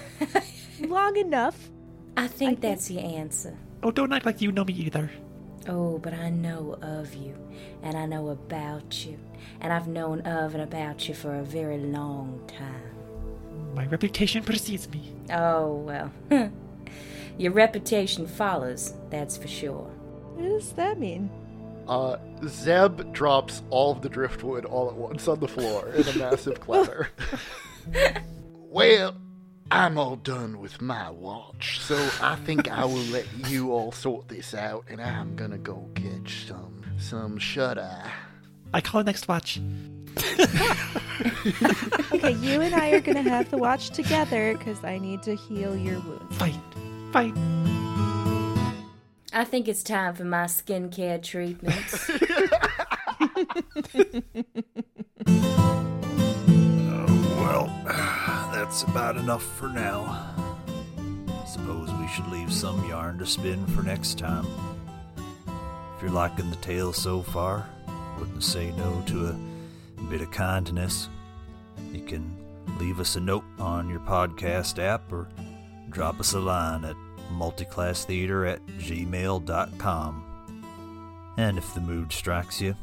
Long enough. I think think- that's the answer. Oh, don't act like you know me either. Oh, but I know of you, and I know about you, and I've known of and about you for a very long time. My reputation precedes me. Oh, well. <laughs> Your reputation follows, that's for sure. What does that mean? Uh, Zeb drops all of the driftwood all at once on the floor in a massive clatter. <laughs> well, I'm all done with my watch, so I think I will <laughs> let you all sort this out, and I'm gonna go catch some some shut eye. I call it next watch. <laughs> Okay, you and I are gonna have the watch together because I need to heal your wounds. Fight, fight. I think it's time for my skincare treatments. <laughs> Oh, well, that's about enough for now. Suppose we should leave some yarn to spin for next time. If you're liking the tale so far, wouldn't say no to a bit of kindness. You can leave us a note on your podcast app or drop us a line at multiclasstheater at gmail.com. And if the mood strikes you,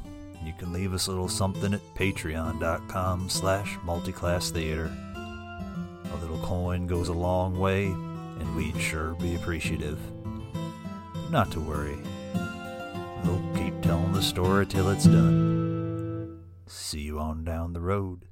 you can leave us a little something at patreon.com slash multiclasstheater. A little coin goes a long way, and we'd sure be appreciative. But not to worry. We'll keep telling the story till it's done. See you on down the road.